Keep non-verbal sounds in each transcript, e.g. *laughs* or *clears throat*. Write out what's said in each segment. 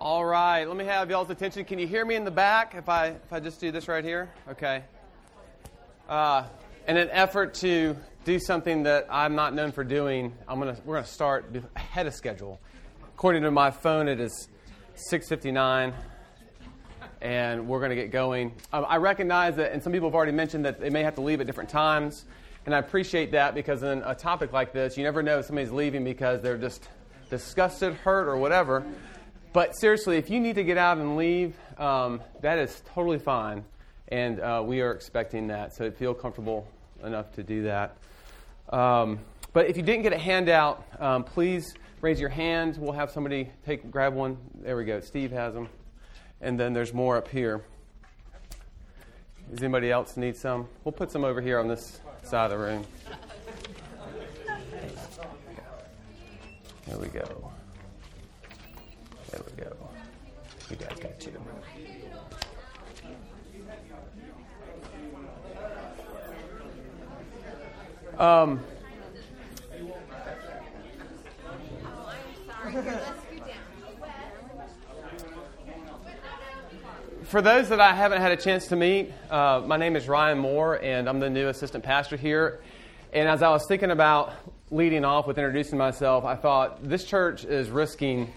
All right, let me have y'all's attention. Can you hear me in the back if I if I just do this right here? Okay. Uh, in an effort to do something that I'm not known for doing, I'm gonna we're gonna start ahead of schedule. According to my phone, it is 6:59, and we're gonna get going. Um, I recognize that, and some people have already mentioned that they may have to leave at different times, and I appreciate that because in a topic like this, you never know if somebody's leaving because they're just disgusted, hurt, or whatever. But seriously, if you need to get out and leave, um, that is totally fine. And uh, we are expecting that. So feel comfortable enough to do that. Um, but if you didn't get a handout, um, please raise your hand. We'll have somebody take grab one. There we go. Steve has them. And then there's more up here. Does anybody else need some? We'll put some over here on this side of the room. There we go. There we go. You guys got two. Um, for those that I haven't had a chance to meet, uh, my name is Ryan Moore, and I'm the new assistant pastor here. And as I was thinking about leading off with introducing myself, I thought this church is risking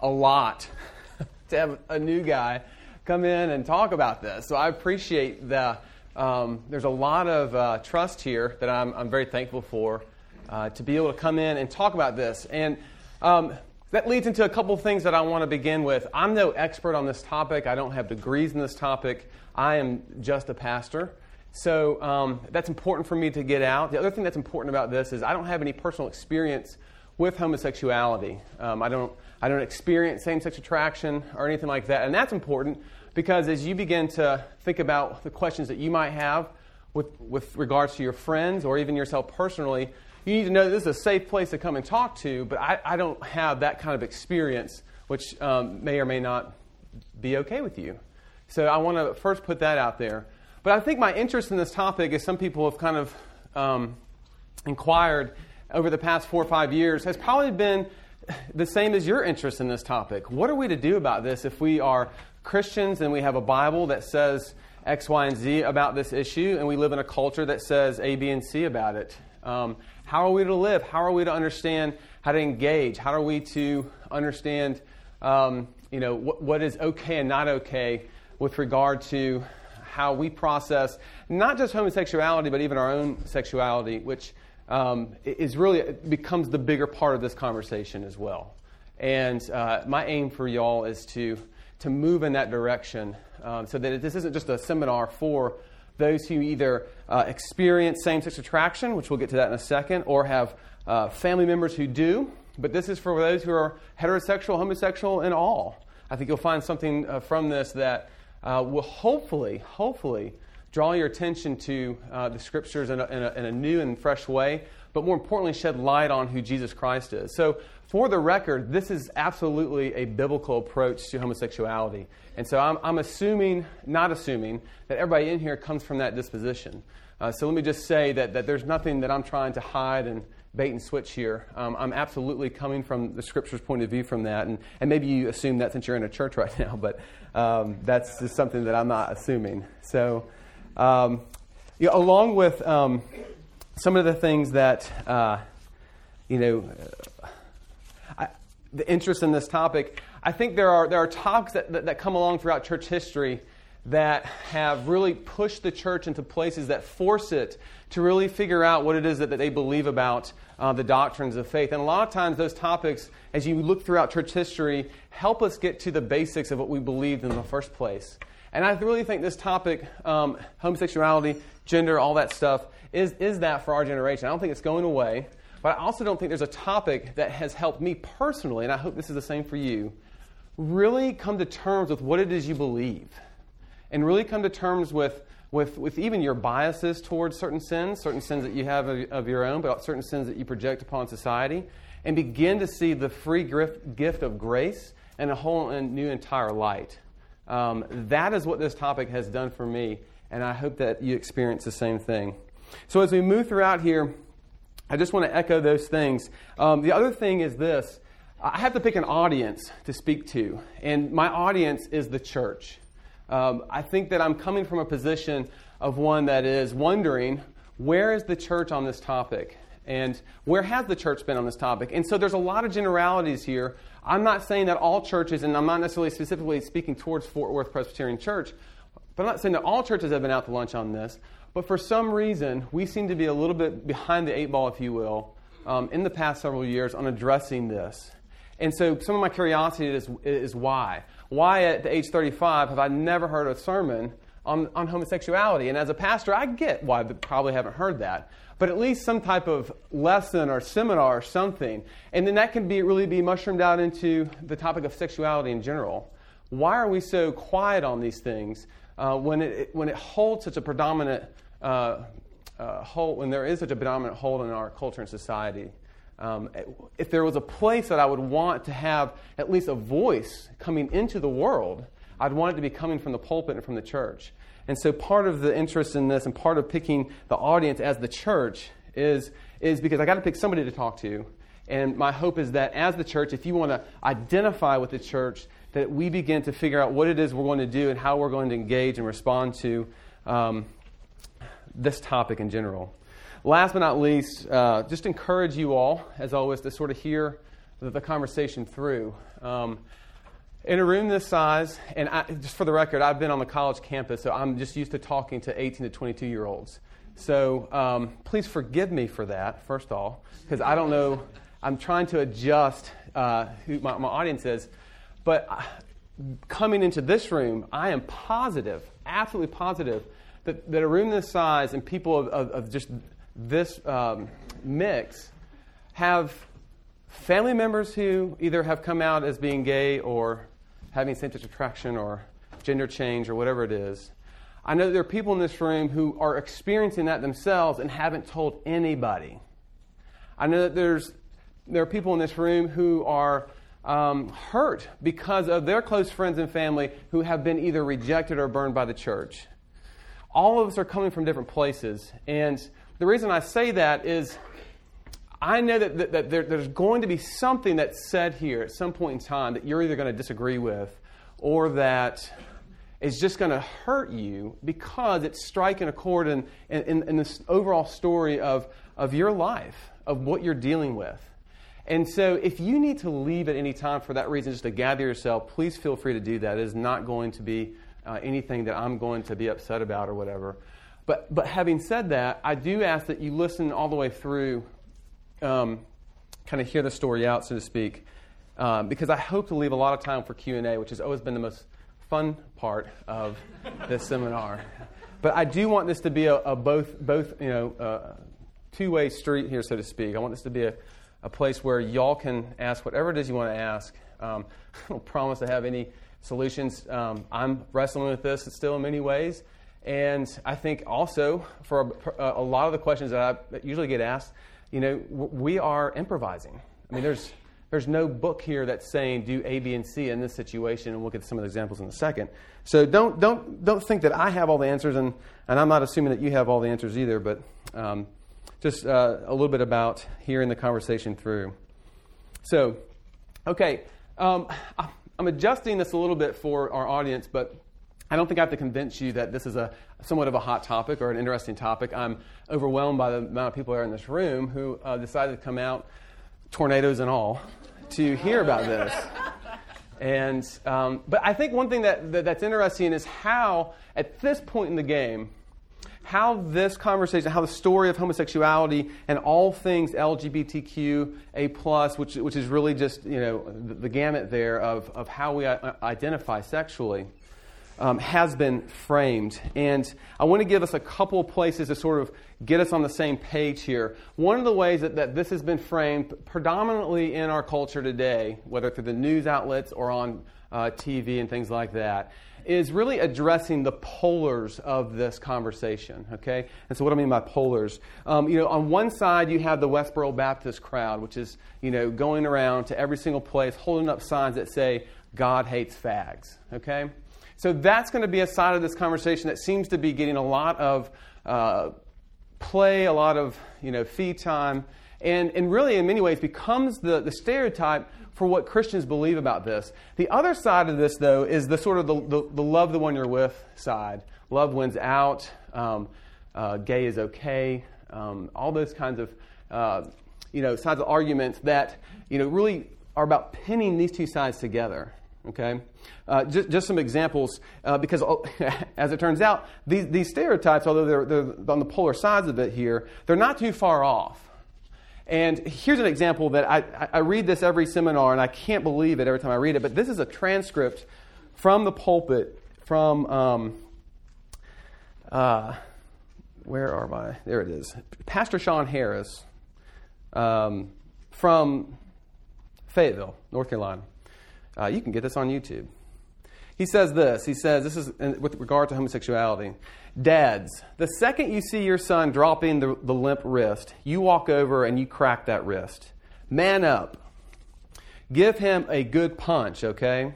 a lot *laughs* to have a new guy come in and talk about this. So I appreciate that. Um, there's a lot of uh, trust here that I'm, I'm very thankful for uh, to be able to come in and talk about this. And um, that leads into a couple of things that I want to begin with. I'm no expert on this topic, I don't have degrees in this topic. I am just a pastor. So um, that's important for me to get out. The other thing that's important about this is I don't have any personal experience with homosexuality. Um, I don't I don't experience same sex attraction or anything like that. And that's important because as you begin to think about the questions that you might have with, with regards to your friends or even yourself personally, you need to know that this is a safe place to come and talk to, but I, I don't have that kind of experience, which um, may or may not be okay with you. So I want to first put that out there. But I think my interest in this topic, as some people have kind of um, inquired over the past four or five years, has probably been the same as your interest in this topic. What are we to do about this if we are Christians and we have a Bible that says X, Y, and Z about this issue, and we live in a culture that says A, B, and C about it? Um, how are we to live? How are we to understand how to engage? How are we to understand, um, you know, what, what is okay and not okay with regard to how we process not just homosexuality, but even our own sexuality, which um, is really becomes the bigger part of this conversation as well. And uh, my aim for y'all is to to move in that direction, um, so that this isn't just a seminar for those who either uh, experience same-sex attraction, which we'll get to that in a second, or have uh, family members who do. But this is for those who are heterosexual, homosexual, and all. I think you'll find something uh, from this that uh, will hopefully, hopefully draw your attention to uh, the scriptures in a, in, a, in a, new and fresh way, but more importantly, shed light on who Jesus Christ is. So, for the record, this is absolutely a biblical approach to homosexuality. And so, I'm, I'm assuming, not assuming, that everybody in here comes from that disposition. Uh, so, let me just say that, that there's nothing that I'm trying to hide and bait and switch here. Um, I'm absolutely coming from the scripture's point of view from that. And, and maybe you assume that since you're in a church right *laughs* now, but um, that's just something that I'm not assuming. So, um, you know, along with um, some of the things that, uh, you know, I, the interest in this topic, I think there are, there are topics that, that, that come along throughout church history that have really pushed the church into places that force it to really figure out what it is that, that they believe about uh, the doctrines of faith. And a lot of times, those topics, as you look throughout church history, help us get to the basics of what we believed in the first place. And I really think this topic, um, homosexuality, gender, all that stuff, is, is that for our generation. I don't think it's going away, but I also don't think there's a topic that has helped me personally, and I hope this is the same for you, really come to terms with what it is you believe. And really come to terms with, with, with even your biases towards certain sins, certain sins that you have of, of your own, but certain sins that you project upon society, and begin to see the free gift of grace and a whole new entire light. Um, that is what this topic has done for me, and I hope that you experience the same thing. So, as we move throughout here, I just want to echo those things. Um, the other thing is this I have to pick an audience to speak to, and my audience is the church. Um, I think that I'm coming from a position of one that is wondering where is the church on this topic? And where has the church been on this topic? And so there's a lot of generalities here. I'm not saying that all churches, and I'm not necessarily specifically speaking towards Fort Worth Presbyterian Church, but I'm not saying that all churches have been out to lunch on this. But for some reason, we seem to be a little bit behind the eight ball, if you will, um, in the past several years on addressing this. And so some of my curiosity is, is why. Why at the age 35 have I never heard a sermon on, on homosexuality? And as a pastor, I get why I probably haven't heard that. But at least some type of lesson or seminar or something. And then that can be really be mushroomed out into the topic of sexuality in general. Why are we so quiet on these things uh, when, it, when it holds such a predominant uh, uh, hold, when there is such a predominant hold in our culture and society? Um, if there was a place that I would want to have at least a voice coming into the world, I'd want it to be coming from the pulpit and from the church. And so part of the interest in this and part of picking the audience as the church is, is because I got to pick somebody to talk to. And my hope is that as the church, if you want to identify with the church, that we begin to figure out what it is we're going to do and how we're going to engage and respond to um, this topic in general. Last but not least, uh, just encourage you all, as always, to sort of hear the, the conversation through. Um, in a room this size, and I, just for the record, I've been on the college campus, so I'm just used to talking to 18 to 22 year olds. So um, please forgive me for that, first of all, because I don't know. I'm trying to adjust uh, who my, my audience is. But uh, coming into this room, I am positive, absolutely positive, that, that a room this size and people of, of, of just this um, mix have family members who either have come out as being gay or having same sex attraction or gender change or whatever it is. I know there are people in this room who are experiencing that themselves and haven't told anybody. I know that there's, there are people in this room who are um, hurt because of their close friends and family who have been either rejected or burned by the church. All of us are coming from different places. And the reason I say that is I know that, that, that there, there's going to be something that's said here at some point in time that you're either going to disagree with or that is just going to hurt you because it's striking a chord in, in, in this overall story of, of your life, of what you're dealing with. And so, if you need to leave at any time for that reason, just to gather yourself, please feel free to do that. It is not going to be uh, anything that I'm going to be upset about or whatever. But, but having said that, I do ask that you listen all the way through, um, kind of hear the story out, so to speak, um, because I hope to leave a lot of time for Q&A, which has always been the most fun part of this seminar. But I do want this to be a, a both, both, you know, uh, two-way street here, so to speak. I want this to be a, a place where y'all can ask whatever it is you want to ask. Um, *laughs* I don't promise to have any solutions. Um, I'm wrestling with this still in many ways. And I think also for a, a, lot of the questions that I usually get asked, you know, we are improvising. I mean, there's, there's no book here that's saying do A, B, and C in this situation, and we'll get some of the examples in a second. So don't, don't, don't think that I have all the answers, and, and I'm not assuming that you have all the answers either, but um, just uh, a little bit about hearing the conversation through. So, okay, um, I'm adjusting this a little bit for our audience, but I don't think I have to convince you that this is a somewhat of a hot topic or an interesting topic. I'm overwhelmed by the amount of people here in this room who uh, decided to come out, tornadoes and all, to hear about this. And um, but I think one thing that, that that's interesting is how at this point in the game, how this conversation, how the story of homosexuality and all things LGBTQ a plus, which which is really just you know the, the gamut there of of how we uh, identify sexually um, has been framed. And I want to give us a couple places to sort of get us on the same page here. One of the ways that, that this has been framed predominantly in our culture today, whether through the news outlets or on uh, TV and things like that, is really addressing the polars of this conversation. Okay, and so what I mean by polars, um, you know, on one side you have the Westboro Baptist crowd, which is you know going around to every single place holding up signs that say God hates fags. Okay, so that's going to be a side of this conversation that seems to be getting a lot of uh, play, a lot of you know feed time, and, and really in many ways becomes the, the stereotype for what Christians believe about this. The other side of this, though, is the sort of the, the, the love the one you're with side. Love wins out. Um, uh, gay is okay. Um, all those kinds of uh, you know sides of arguments that you know really are about pinning these two sides together. Okay, uh, just, just some examples uh, because *laughs* as it turns out, these, these stereotypes, although they're, they're on the polar sides of it here, they're not too far off. And here's an example that I, I read this every seminar, and I can't believe it every time I read it, but this is a transcript from the pulpit from, um, uh, where are my? There it is. Pastor Sean Harris um, from Fayetteville, North Carolina. Uh, you can get this on YouTube. He says this. He says, this is with regard to homosexuality. Dads, the second you see your son dropping the, the limp wrist, you walk over and you crack that wrist. Man up. Give him a good punch, okay?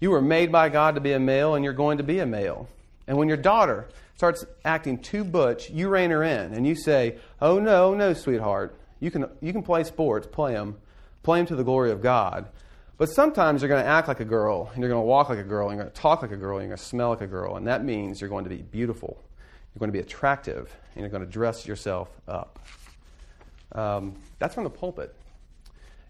You were made by God to be a male, and you're going to be a male. And when your daughter starts acting too butch, you rein her in and you say, Oh, no, no, sweetheart. You can, you can play sports, play them, play them to the glory of God. But sometimes you're going to act like a girl, and you're going to walk like a girl, and you're going to talk like a girl, and you're going to smell like a girl, and that means you're going to be beautiful, you're going to be attractive, and you're going to dress yourself up. Um, that's from the pulpit.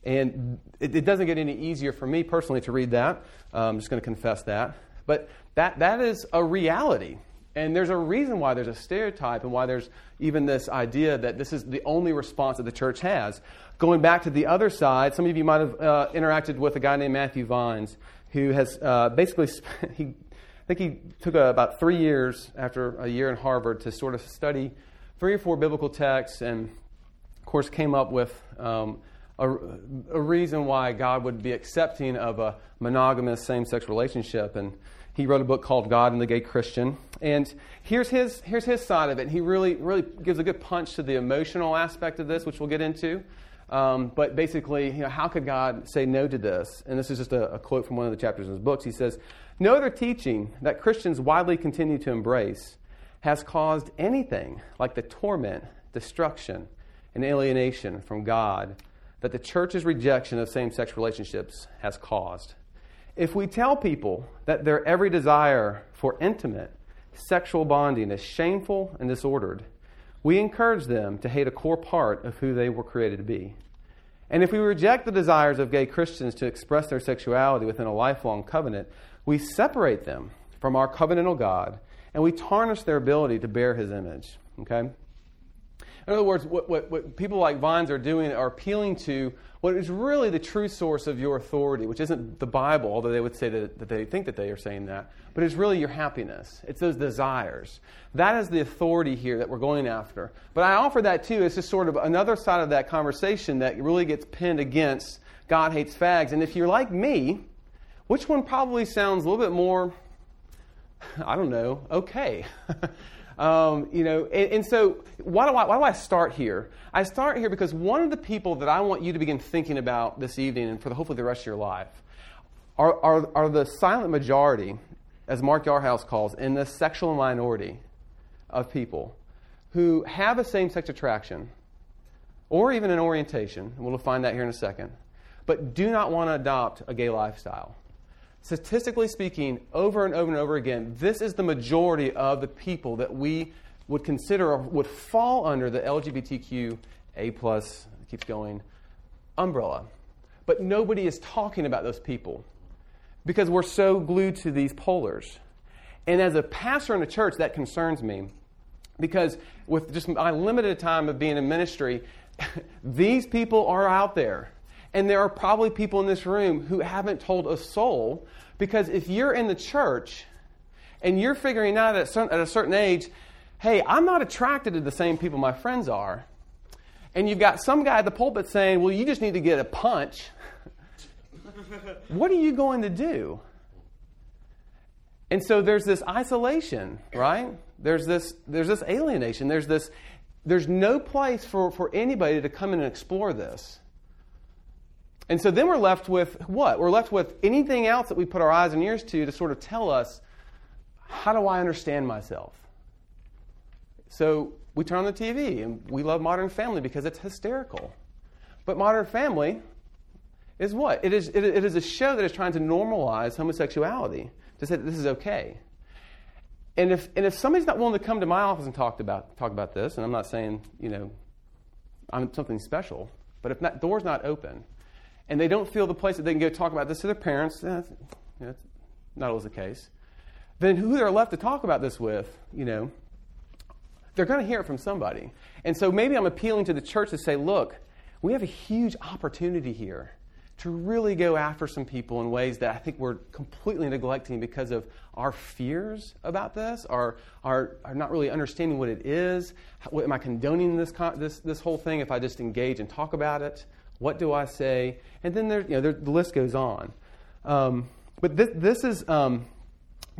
And it, it, doesn't get any easier for me personally to read that. Um, I'm just going to confess that. But that, that is a reality. And there's a reason why there's a stereotype and why there's even this idea that this is the only response that the church has. Going back to the other side, some of you might have uh, interacted with a guy named Matthew Vines, who has uh, basically, *laughs* he, I think he took a, about three years after a year in Harvard to sort of study three or four biblical texts and, of course, came up with um, a, a reason why God would be accepting of a monogamous same sex relationship. And he wrote a book called God and the Gay Christian. And here's his, here's his side of it. He really, really gives a good punch to the emotional aspect of this, which we'll get into. Um, but basically, you know, how could God say no to this? And this is just a, a quote from one of the chapters in his books. He says, No other teaching that Christians widely continue to embrace has caused anything like the torment, destruction, and alienation from God that the church's rejection of same sex relationships has caused. If we tell people that their every desire for intimate sexual bonding is shameful and disordered, we encourage them to hate a core part of who they were created to be. And if we reject the desires of gay Christians to express their sexuality within a lifelong covenant, we separate them from our covenantal God and we tarnish their ability to bear his image. Okay? In other words, what, what, what people like Vines are doing are appealing to what is really the true source of your authority, which isn't the Bible, although they would say that, that they think that they are saying that, but it's really your happiness. It's those desires. That is the authority here that we're going after. But I offer that too as just sort of another side of that conversation that really gets pinned against God hates fags. And if you're like me, which one probably sounds a little bit more, I don't know, okay? *laughs* Um, you know, and, and, so why do, I, why do I start here? I start here because one of the people that I want you to begin thinking about this evening and for the, hopefully the rest of your life are, are, are the silent majority, as Mark Yarhouse calls, in the sexual minority of people who have a same sex attraction or even an orientation, and we'll find that here in a second, but do not want to adopt a gay lifestyle statistically speaking, over and over and over again, this is the majority of the people that we would consider or would fall under the LGBTQ A plus keeps going umbrella. But nobody is talking about those people because we're so glued to these polars. And as a pastor in a church, that concerns me because with just my limited time of being in ministry, *laughs* these people are out there. And there are probably people in this room who haven't told a soul because if you're in the church and you're figuring out at, a certain age, hey, I'm not attracted to the same people my friends are, and you've got some guy at the pulpit saying, well, you just need to get a punch, *laughs* what are you going to do? And so there's this isolation, right? There's this, there's this alienation. There's this, there's no place for, for anybody to come in and explore this. And so then we're left with what? We're left with anything else that we put our eyes and ears to to sort of tell us, how do I understand myself? So we turn on the TV and we love Modern Family because it's hysterical. But Modern Family is what? It is, it, it is a show that is trying to normalize homosexuality, to say that this is okay. And if, and if somebody's not willing to come to my office and talk about, talk about this, and I'm not saying, you know, I'm something special, but if that door's not open, and they don't feel the place that they can go talk about this to their parents, eh, know, that's not always the case, then who they're left to talk about this with, you know, they're going to hear it from somebody. And so maybe I'm appealing to the church to say, look, we have a huge opportunity here to really go after some people in ways that I think we're completely neglecting because of our fears about this, our, our, our not really understanding what it is. How, am I condoning this, this, this whole thing if I just engage and talk about it? What do I say? And then there, you know, there, the list goes on. Um, but this, this is um,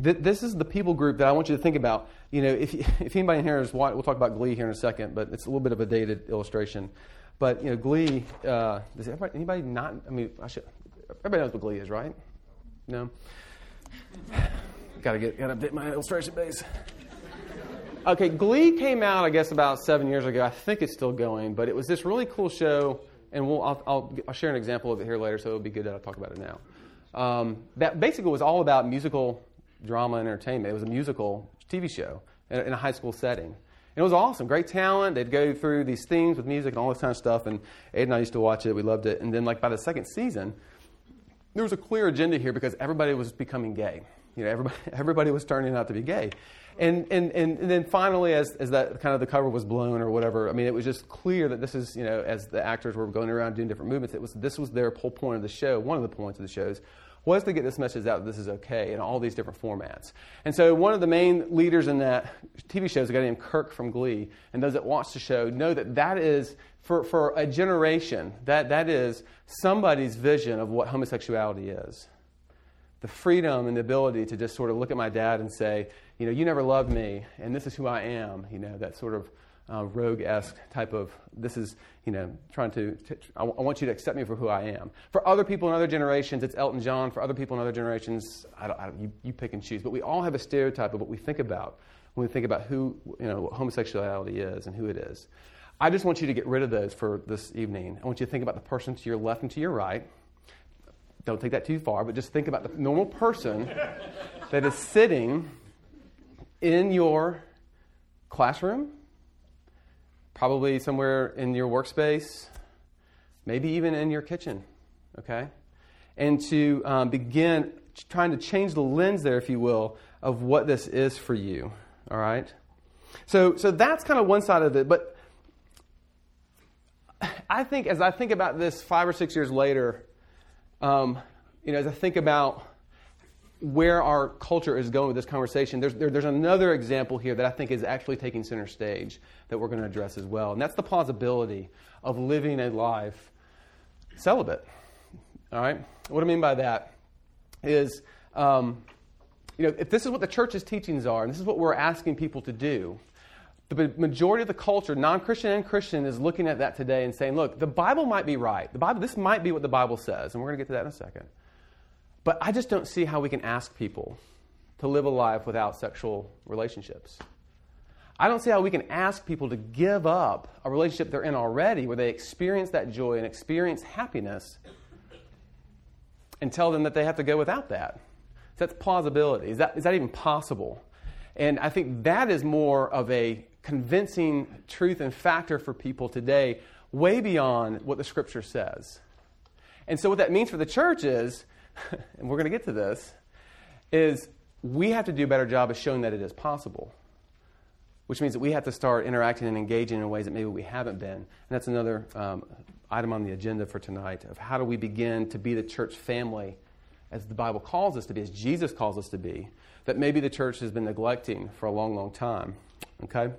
th- this is the people group that I want you to think about. You know, if, *laughs* if anybody in here is, we'll talk about Glee here in a second, but it's a little bit of a dated illustration. But you know, Glee. Uh, does anybody not? I mean, I should. Everybody knows what Glee is, right? No. gotta get gotta bit my illustration base. Okay, Glee came out, I guess, about seven years ago. I think it's still going, but it was this really cool show, and we'll, I'll, I'll, I'll share an example of it here later, so it'll be good that I talk about it now. Um, that basically was all about musical drama and entertainment. It was a musical TV show in, in a high school setting And it was awesome, great talent. They'd go through these themes with music and all this kind of stuff. And Aiden and I used to watch it. We loved it. And then, like by the second season, there was a clear agenda here because everybody was becoming gay. You know, everybody, *laughs* everybody was turning out to be gay. And, and, and, and then finally, as, as that kind of the cover was blown or whatever, I mean, it was just clear that this is, you know, as the actors were going around doing different movements, it was, this was their whole point of the show, one of the points of the shows, was to get this message out that this is okay in all these different formats. And so one of the main leaders in that TV show is a guy named Kurt from Glee, and those that watch the show know that that is, for, for a generation, that, that is somebody's vision of what homosexuality is. The freedom and the ability to just sort of look at my dad and say, you know, you never loved me, and this is who I am, you know, that sort of uh, rogue-esque type of this is you know trying to, I want you to accept me for who I am. For other people in other generations, it's Elton John. For other people in other generations, I don't, I don't, you, you pick and choose. But we all have a stereotype of what we think about when we think about who you know what homosexuality is and who it is. I just want you to get rid of those for this evening. I want you to think about the person to your left and to your right. Don't take that too far, but just think about the normal person that is sitting in your classroom probably somewhere in your workspace, maybe even in your kitchen, okay? And to um, begin trying to change the lens there, if you will, of what this is for you, all right? So, so that's kind of one side of it, but I think as I think about this five or six years later, um, you know, as I think about where our culture is going with this conversation, there's, there, there's another example here that I think is actually taking center stage that we're going to address as well. And that's the plausibility of living a life celibate. All right? What I mean by that is, um, you know, if this is what the church's teachings are, and this is what we're asking people to do, the majority of the culture, non-Christian and Christian, is looking at that today and saying, look, the Bible might be right. The Bible, this might be what the Bible says, and we're going to get to that in a second. But I just don't see how we can ask people to live a life without sexual relationships. I don't see how we can ask people to give up a relationship they're in already where they experience that joy and experience happiness and tell them that they have to go without that. So that's plausibility. Is that, is that even possible? And I think that is more of a convincing truth and factor for people today, way beyond what the scripture says. And so, what that means for the church is *laughs* and we're going to get to this, is we have to do a better job of showing that it is possible. Which means that we have to start interacting and engaging in ways that maybe we haven't been. And that's another um, item on the agenda for tonight of how do we begin to be the church family as the Bible calls us to be, as Jesus calls us to be, that maybe the church has been neglecting for a long, long time. Okay?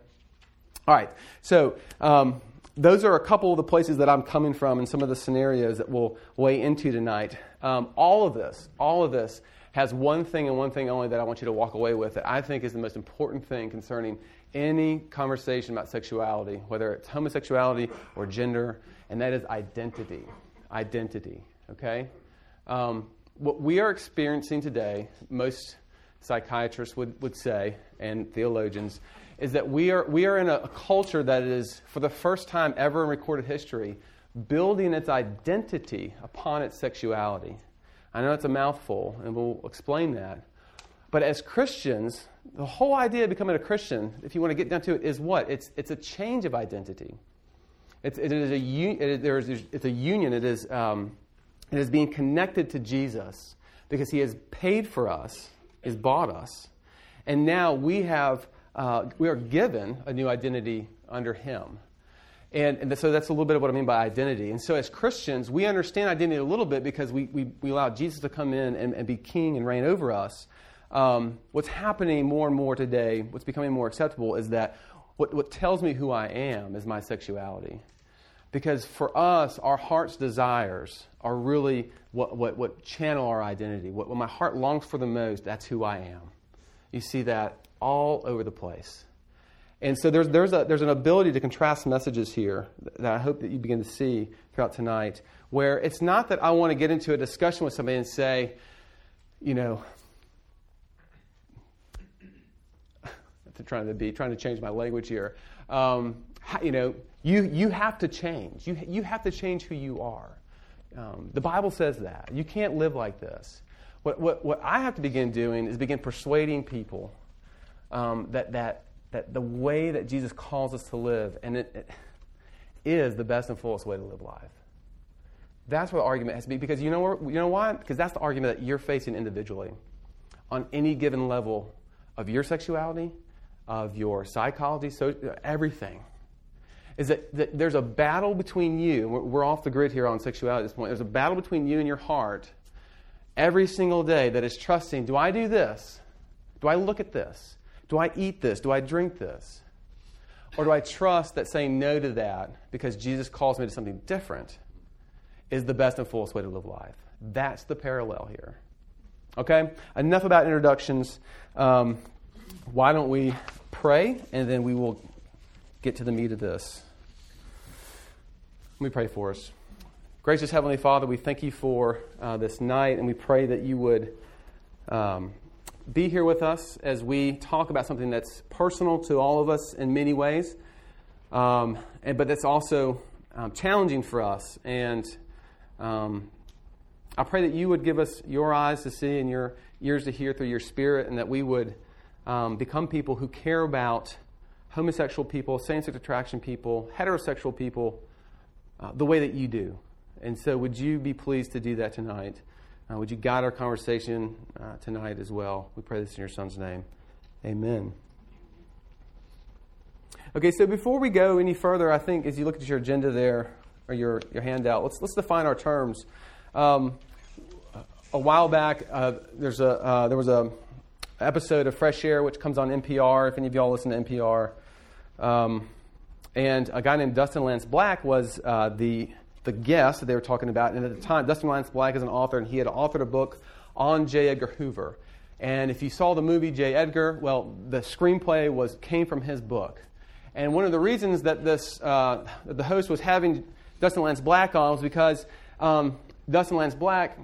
All right. So, um, those are a couple of the places that I'm coming from and some of the scenarios that we'll weigh into tonight. Um, all of this, all of this has one thing and one thing only that I want you to walk away with that I think is the most important thing concerning any conversation about sexuality, whether it's homosexuality or gender, and that is identity. Identity, okay? Um, what we are experiencing today, most psychiatrists would, would say, and theologians, is that we are, we are in a, culture that is, for the first time ever in recorded history, building its identity upon its sexuality. I know it's a mouthful, and we'll explain that. But as Christians, the whole idea of becoming a Christian, if you want to get down to it, is what? It's, it's a change of identity. It's, it is a, it is, it's a union. It is, um, it is being connected to Jesus because he has paid for us, has bought us. And now we, have, uh, we are given a new identity under him. And, and, so that's a little bit of what I mean by identity. And so as Christians, we understand identity a little bit because we, we, we allow Jesus to come in and, and be king and reign over us. Um, what's happening more and more today, what's becoming more acceptable, is that what, what tells me who I am is my sexuality. Because for us, our heart's desires are really what, what, what channel our identity. What, what my heart longs for the most, that's who I am. You see that all over the place. And so there's, there's, a, there's an ability to contrast messages here that I hope that you begin to see throughout tonight, where it's not that I want to get into a discussion with somebody and say, you know, *laughs* trying to be trying to change my language here. Um, you know, you, you have to change. You, you have to change who you are. Um, the Bible says that. You can't live like this. What, what, what I have to begin doing is begin persuading people um, that, that that the way that Jesus calls us to live, and it, it is the best and fullest way to live life. That's where the argument has to be. Because you know, where, you know why? Because that's the argument that you're facing individually on any given level of your sexuality, of your psychology, so, everything. Is that, that there's a battle between you, we're, we're off the grid here on sexuality at this point. There's a battle between you and your heart every single day that is trusting do I do this? Do I look at this? Do I eat this? Do I drink this? Or do I trust that saying no to that because Jesus calls me to something different is the best and fullest way to live life? That's the parallel here. Okay? Enough about introductions. Um, why don't we pray and then we will get to the meat of this. Let me pray for us. Gracious Heavenly Father, we thank you for uh, this night and we pray that you would. Um, be here with us as we talk about something that's personal to all of us in many ways, um, and, but that's also um, challenging for us. And um, I pray that you would give us your eyes to see and your ears to hear through your spirit, and that we would um, become people who care about homosexual people, same sex attraction people, heterosexual people, uh, the way that you do. And so, would you be pleased to do that tonight? Uh, would you guide our conversation uh, tonight as well? We pray this in your son's name. Amen. Okay, so before we go any further, I think as you look at your agenda there, or your, your handout, let's, let's define our terms. Um, a while back, uh, there's a, uh, there was a episode of Fresh Air which comes on NPR, if any of y'all listen to NPR. Um, and a guy named Dustin Lance Black was uh, the the guest that they were talking about. And at the time, Dustin Lance Black is an author, and he had authored a book on J. Edgar Hoover. And if you saw the movie J. Edgar, well, the screenplay was came from his book. And one of the reasons that this uh, the host was having Dustin Lance Black on was because um, Dustin Lance Black,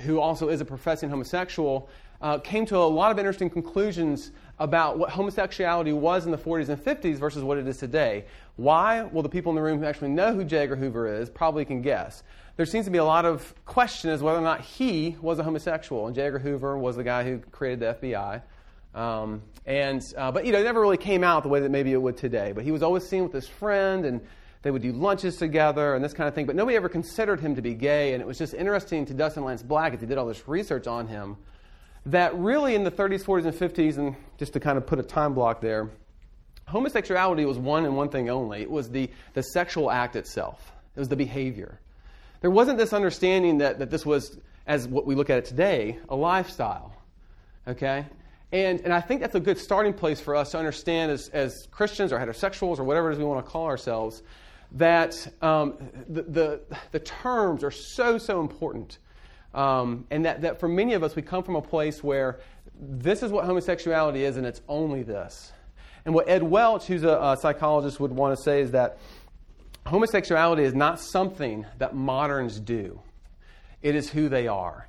who also is a professing homosexual, uh, came to a lot of interesting conclusions about what homosexuality was in the 40s and 50s versus what it is today. Why? Well, the people in the room who actually know who J. Edgar Hoover is probably can guess. There seems to be a lot of question as whether or not he was a homosexual, and J. Edgar Hoover was the guy who created the FBI. Um, and uh, but you know, it never really came out the way that maybe it would today. But he was always seen with his friend, and they would do lunches together and this kind of thing. But nobody ever considered him to be gay, and it was just interesting to Dustin Lance Black as he did all this research on him that really in the 30s, 40s, and 50s, and just to kind of put a time block there, homosexuality was one and one thing only. It was the, the sexual act itself, it was the behavior. There wasn't this understanding that, that this was, as what we look at it today, a lifestyle. Okay? And, and I think that's a good starting place for us to understand as, as Christians or heterosexuals or whatever it is we want to call ourselves that um, the, the, the terms are so, so important. Um, and that, that for many of us, we come from a place where this is what homosexuality is, and it's only this. And what Ed Welch, who's a, a psychologist, would want to say is that homosexuality is not something that moderns do, it is who they are.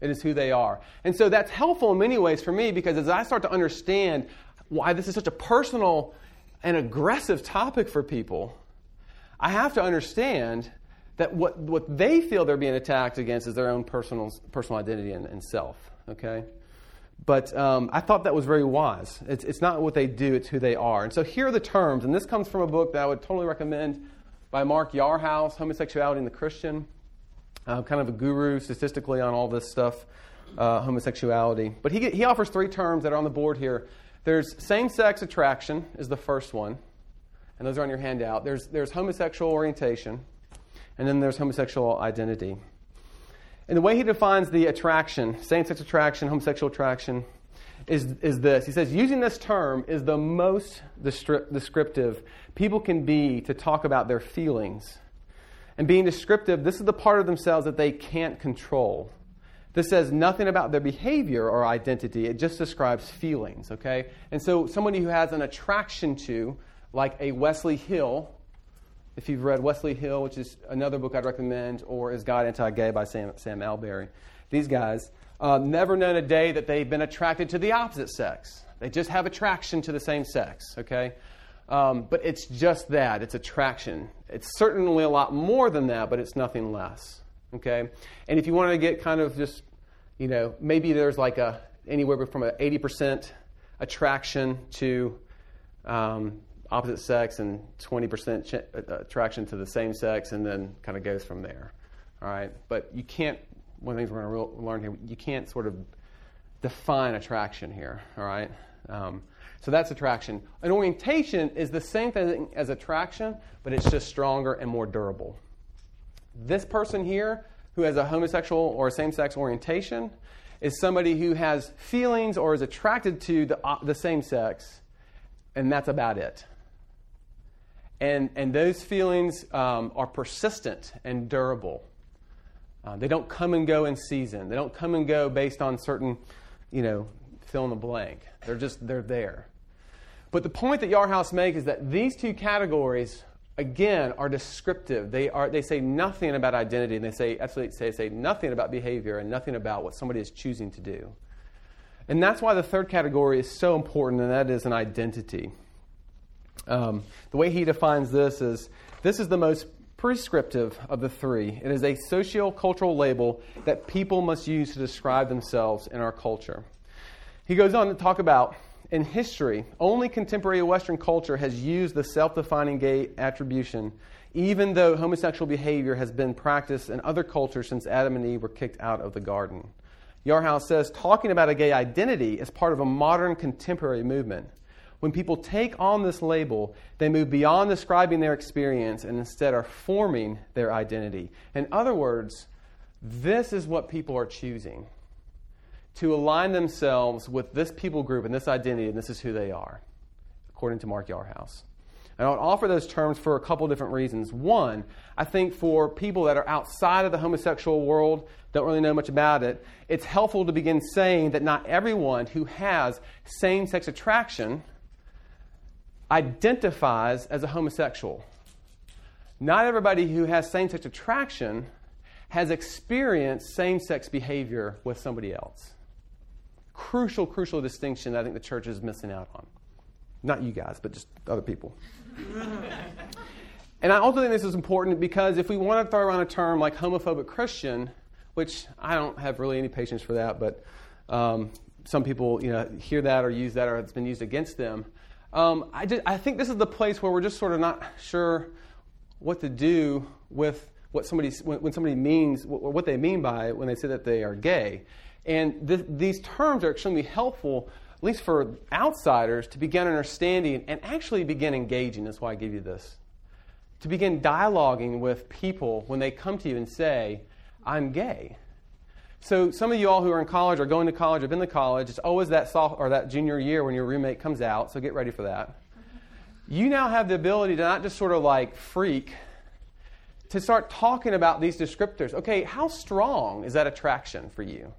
It is who they are. And so that's helpful in many ways for me because as I start to understand why this is such a personal and aggressive topic for people, I have to understand that what, what they feel they're being attacked against is their own personal, personal identity and, and self, okay? But um, I thought that was very wise. It's, it's not what they do, it's who they are. And so here are the terms, and this comes from a book that I would totally recommend by Mark Yarhouse, Homosexuality and the Christian, uh, kind of a guru statistically on all this stuff, uh, homosexuality. But he, he offers three terms that are on the board here. There's same sex attraction, is the first one, and those are on your handout. There's, there's homosexual orientation, and then there's homosexual identity. And the way he defines the attraction, same sex attraction, homosexual attraction, is, is this. He says, using this term is the most descriptive people can be to talk about their feelings. And being descriptive, this is the part of themselves that they can't control. This says nothing about their behavior or identity, it just describes feelings, okay? And so, somebody who has an attraction to, like a Wesley Hill, if you've read Wesley Hill, which is another book I'd recommend, or Is God Anti Gay by Sam, Sam Allberry, these guys uh, never known a day that they've been attracted to the opposite sex. They just have attraction to the same sex, okay? Um, but it's just that it's attraction. It's certainly a lot more than that, but it's nothing less, okay? And if you want to get kind of just, you know, maybe there's like a anywhere from an 80% attraction to um, opposite sex and 20% ch- uh, attraction to the same sex, and then kind of goes from there. All right, but you can't. One of the things we're going to learn here, you can't sort of define attraction here. All right, um, so that's attraction. An orientation is the same thing as attraction, but it's just stronger and more durable. This person here, who has a homosexual or same-sex orientation, is somebody who has feelings or is attracted to the, uh, the same sex, and that's about it. And, and those feelings um, are persistent and durable. Uh, they don't come and go in season. They don't come and go based on certain, you know, fill in the blank. They're just, they're there. But the point that Yarhouse makes is that these two categories, again, are descriptive. They, are, they say nothing about identity, and they say, absolutely say, say nothing about behavior and nothing about what somebody is choosing to do. And that's why the third category is so important, and that is an identity. Um, the way he defines this is this is the most prescriptive of the three. It is a socio-cultural label that people must use to describe themselves in our culture. He goes on to talk about in history, only contemporary Western culture has used the self defining gay attribution, even though homosexual behavior has been practiced in other cultures since Adam and Eve were kicked out of the garden. Yarhouse says talking about a gay identity is part of a modern contemporary movement. When people take on this label, they move beyond describing their experience and instead are forming their identity. In other words, this is what people are choosing to align themselves with this people group and this identity, and this is who they are, according to Mark Yarhouse. And I would offer those terms for a couple different reasons. One, I think for people that are outside of the homosexual world, don't really know much about it, it's helpful to begin saying that not everyone who has same sex attraction identifies as a homosexual. Not everybody who has same sex attraction has experienced same sex behavior with somebody else. Crucial, crucial distinction I think the church is missing out on. Not you guys, but just other people. and I also think this is important because if we want to throw around a term like homophobic Christian, which I don't have really any patience for that, but um, some people you know, hear that or use that or it's been used against them. Um, I, just, I think this is the place where we're just sort of not sure what to do with what somebody, when, when somebody means, what, what they mean by when they say that they are gay. And th- these terms are extremely helpful, at least for outsiders, to begin understanding and actually begin engaging. That's why I give you this. To begin dialoguing with people when they come to you and say, I'm gay. So some of you all who are in college or going to college or been to college, it's always that soft or that junior year when your roommate comes out, so get ready for that. You now have the ability to not just sort of like freak, to start talking about these descriptors. Okay, how strong is that attraction for you?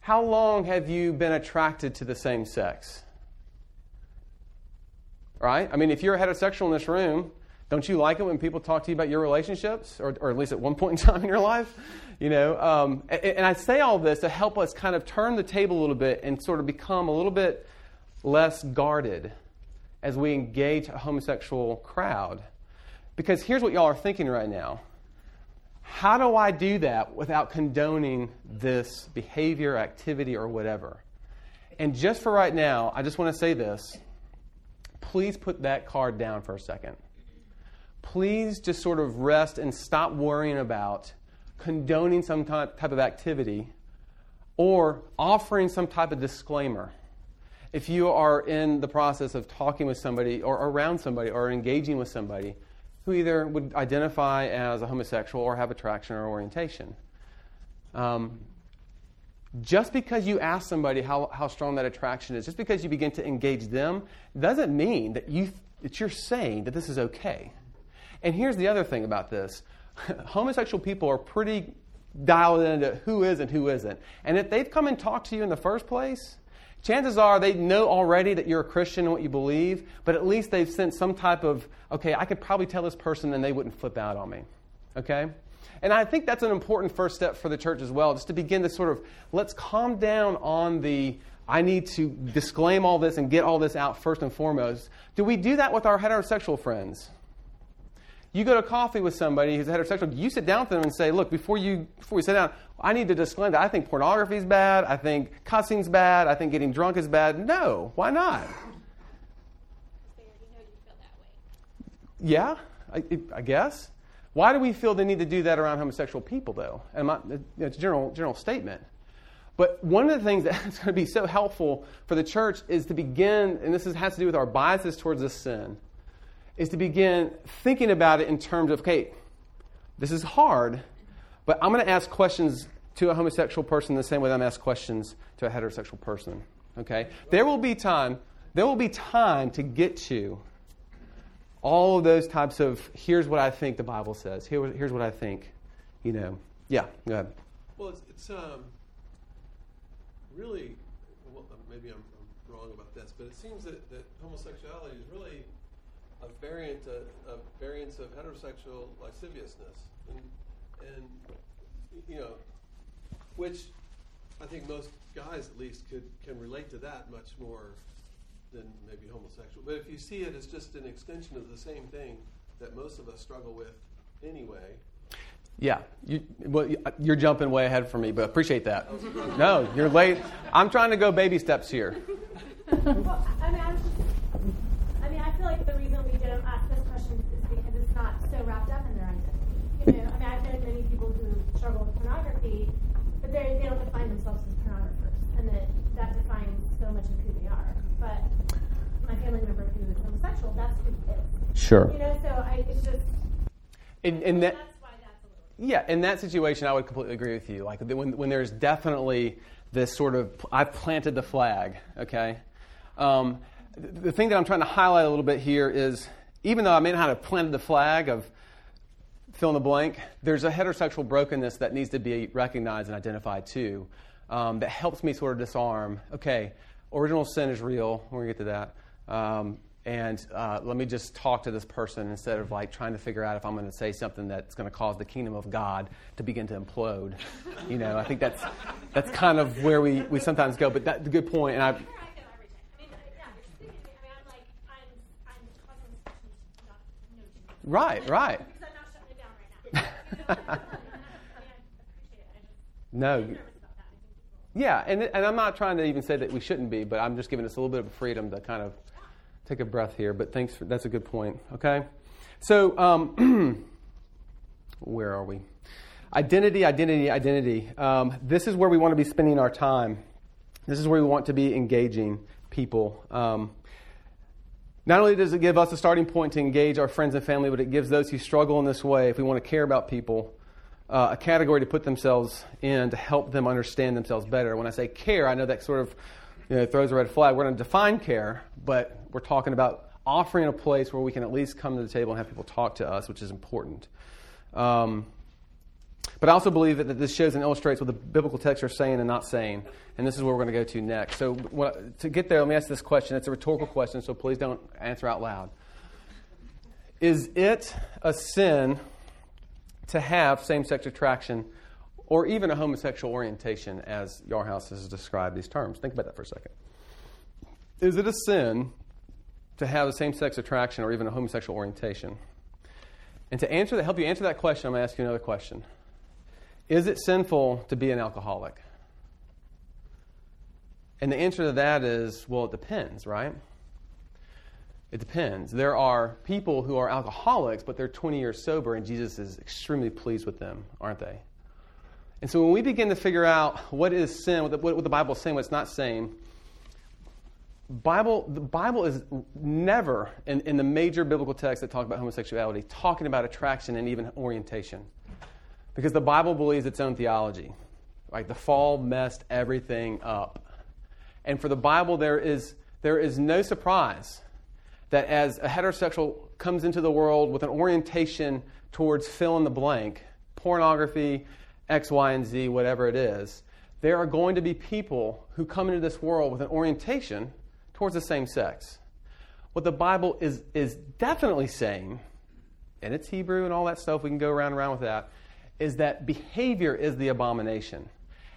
How long have you been attracted to the same sex? Right? I mean, if you're heterosexual in this room, don't you like it when people talk to you about your relationships, or, or at least at one point in time in your life? You know, um, and, and I say all this to help us kind of turn the table a little bit and sort of become a little bit less guarded as we engage a homosexual crowd. Because here's what y'all are thinking right now How do I do that without condoning this behavior, activity, or whatever? And just for right now, I just want to say this. Please put that card down for a second. Please just sort of rest and stop worrying about condoning some type of activity or offering some type of disclaimer. If you are in the process of talking with somebody or around somebody or engaging with somebody who either would identify as a homosexual or have attraction or orientation, um, just because you ask somebody how, how strong that attraction is, just because you begin to engage them, doesn't mean that, you, that you're saying that this is okay. And here's the other thing about this *laughs* homosexual people are pretty dialed into who is and who isn't. And if they've come and talked to you in the first place, chances are they know already that you're a Christian and what you believe, but at least they've sent some type of, okay, I could probably tell this person and they wouldn't flip out on me. Okay? And I think that's an important first step for the church as well, just to begin to sort of let's calm down on the I need to disclaim all this and get all this out first and foremost. Do we do that with our heterosexual friends? You go to coffee with somebody who's heterosexual, you sit down with them and say, look, before you before we sit down, I need to disclaim that I think pornography is bad, I think cussing's bad, I think getting drunk is bad. No, why not? Yeah, I, I guess. Why do we feel the need to do that around homosexual people, though? And it's a general, general statement. But one of the things *laughs* that's going to be so helpful for the church is to begin, and this is, has to do with our biases towards this sin, is to begin thinking about it in terms of, okay, this is hard, but I'm going to ask questions to a homosexual person the same way I'm ask questions to a heterosexual person. Okay? There will be time, there will be time to get to all of those types of here's what I think the Bible says. Here, here's what I think, you know. Yeah, go ahead. Well, it's, it's um, really, well, maybe I'm, I'm, wrong about this, but it seems that, that homosexuality is really a variant, a, a variance of heterosexual lasciviousness, and, and you know, which I think most guys at least could can relate to that much more than maybe homosexual. But if you see it as just an extension of the same thing that most of us struggle with anyway. Yeah, you, well, you're jumping way ahead for me, but appreciate that. Oh, no, you're late. I'm trying to go baby steps here. well, I mean, I, just, I mean, I feel like the reason we didn't ask this question is because it's not so wrapped up in their identity. You know, I mean, I've met many people who struggle with pornography, but they don't define themselves as pornographers, and that that defines so much of who they are but my family member who is homosexual, that's who he is. Sure. You know, so I, it's just. In, in that, yeah, in that situation, I would completely agree with you. Like when, when there's definitely this sort of, I've planted the flag, okay? Um, the thing that I'm trying to highlight a little bit here is even though I may not have planted the flag of fill in the blank, there's a heterosexual brokenness that needs to be recognized and identified too um, that helps me sort of disarm, okay, original sin is real. We're going to get to that. Um, and uh, let me just talk to this person instead of like trying to figure out if I'm going to say something that's going to cause the kingdom of God to begin to implode. You know, I think that's that's kind of where we, we sometimes go. But that's a good point. And I. Right, right. *laughs* no. Yeah, and, and I'm not trying to even say that we shouldn't be, but I'm just giving us a little bit of freedom to kind of take a breath here. But thanks, for, that's a good point. Okay, so um, *clears throat* where are we? Identity, identity, identity. Um, this is where we want to be spending our time. This is where we want to be engaging people. Um, not only does it give us a starting point to engage our friends and family, but it gives those who struggle in this way, if we want to care about people, uh, a category to put themselves in to help them understand themselves better. When I say care, I know that sort of you know, throws a red flag. We're going to define care, but we're talking about offering a place where we can at least come to the table and have people talk to us, which is important. Um, but I also believe that, this shows and illustrates what the biblical texts are saying and not saying. And this is where we're going to go to next. So, what, to get there, let me ask this question. It's a rhetorical question, so please don't answer out loud. Is it a sin to have same sex attraction or even a homosexual orientation, as Yarhouse has described these terms. Think about that for a second. Is it a sin to have a same sex attraction or even a homosexual orientation? And to answer that, help you answer that question, I'm going to ask you another question. Is it sinful to be an alcoholic? And the answer to that is, well, it depends, right? It depends. There are people who are alcoholics, but they're 20 years sober, and Jesus is extremely pleased with them, aren't they? And so when we begin to figure out what is sin, what the, what Bible is saying, what's not saying, Bible, the Bible is never, in, in the major biblical texts that talk about homosexuality, talking about attraction and even orientation. Because the Bible believes its own theology. Right? The fall messed everything up. And for the Bible, there is, there is no surprise that as a heterosexual comes into the world with an orientation towards fill in the blank, pornography, X, Y, and Z, whatever it is, there are going to be people who come into this world with an orientation towards the same sex. What the Bible is, is definitely saying, and it's Hebrew and all that stuff, we can go around and around with that, is that behavior is the abomination.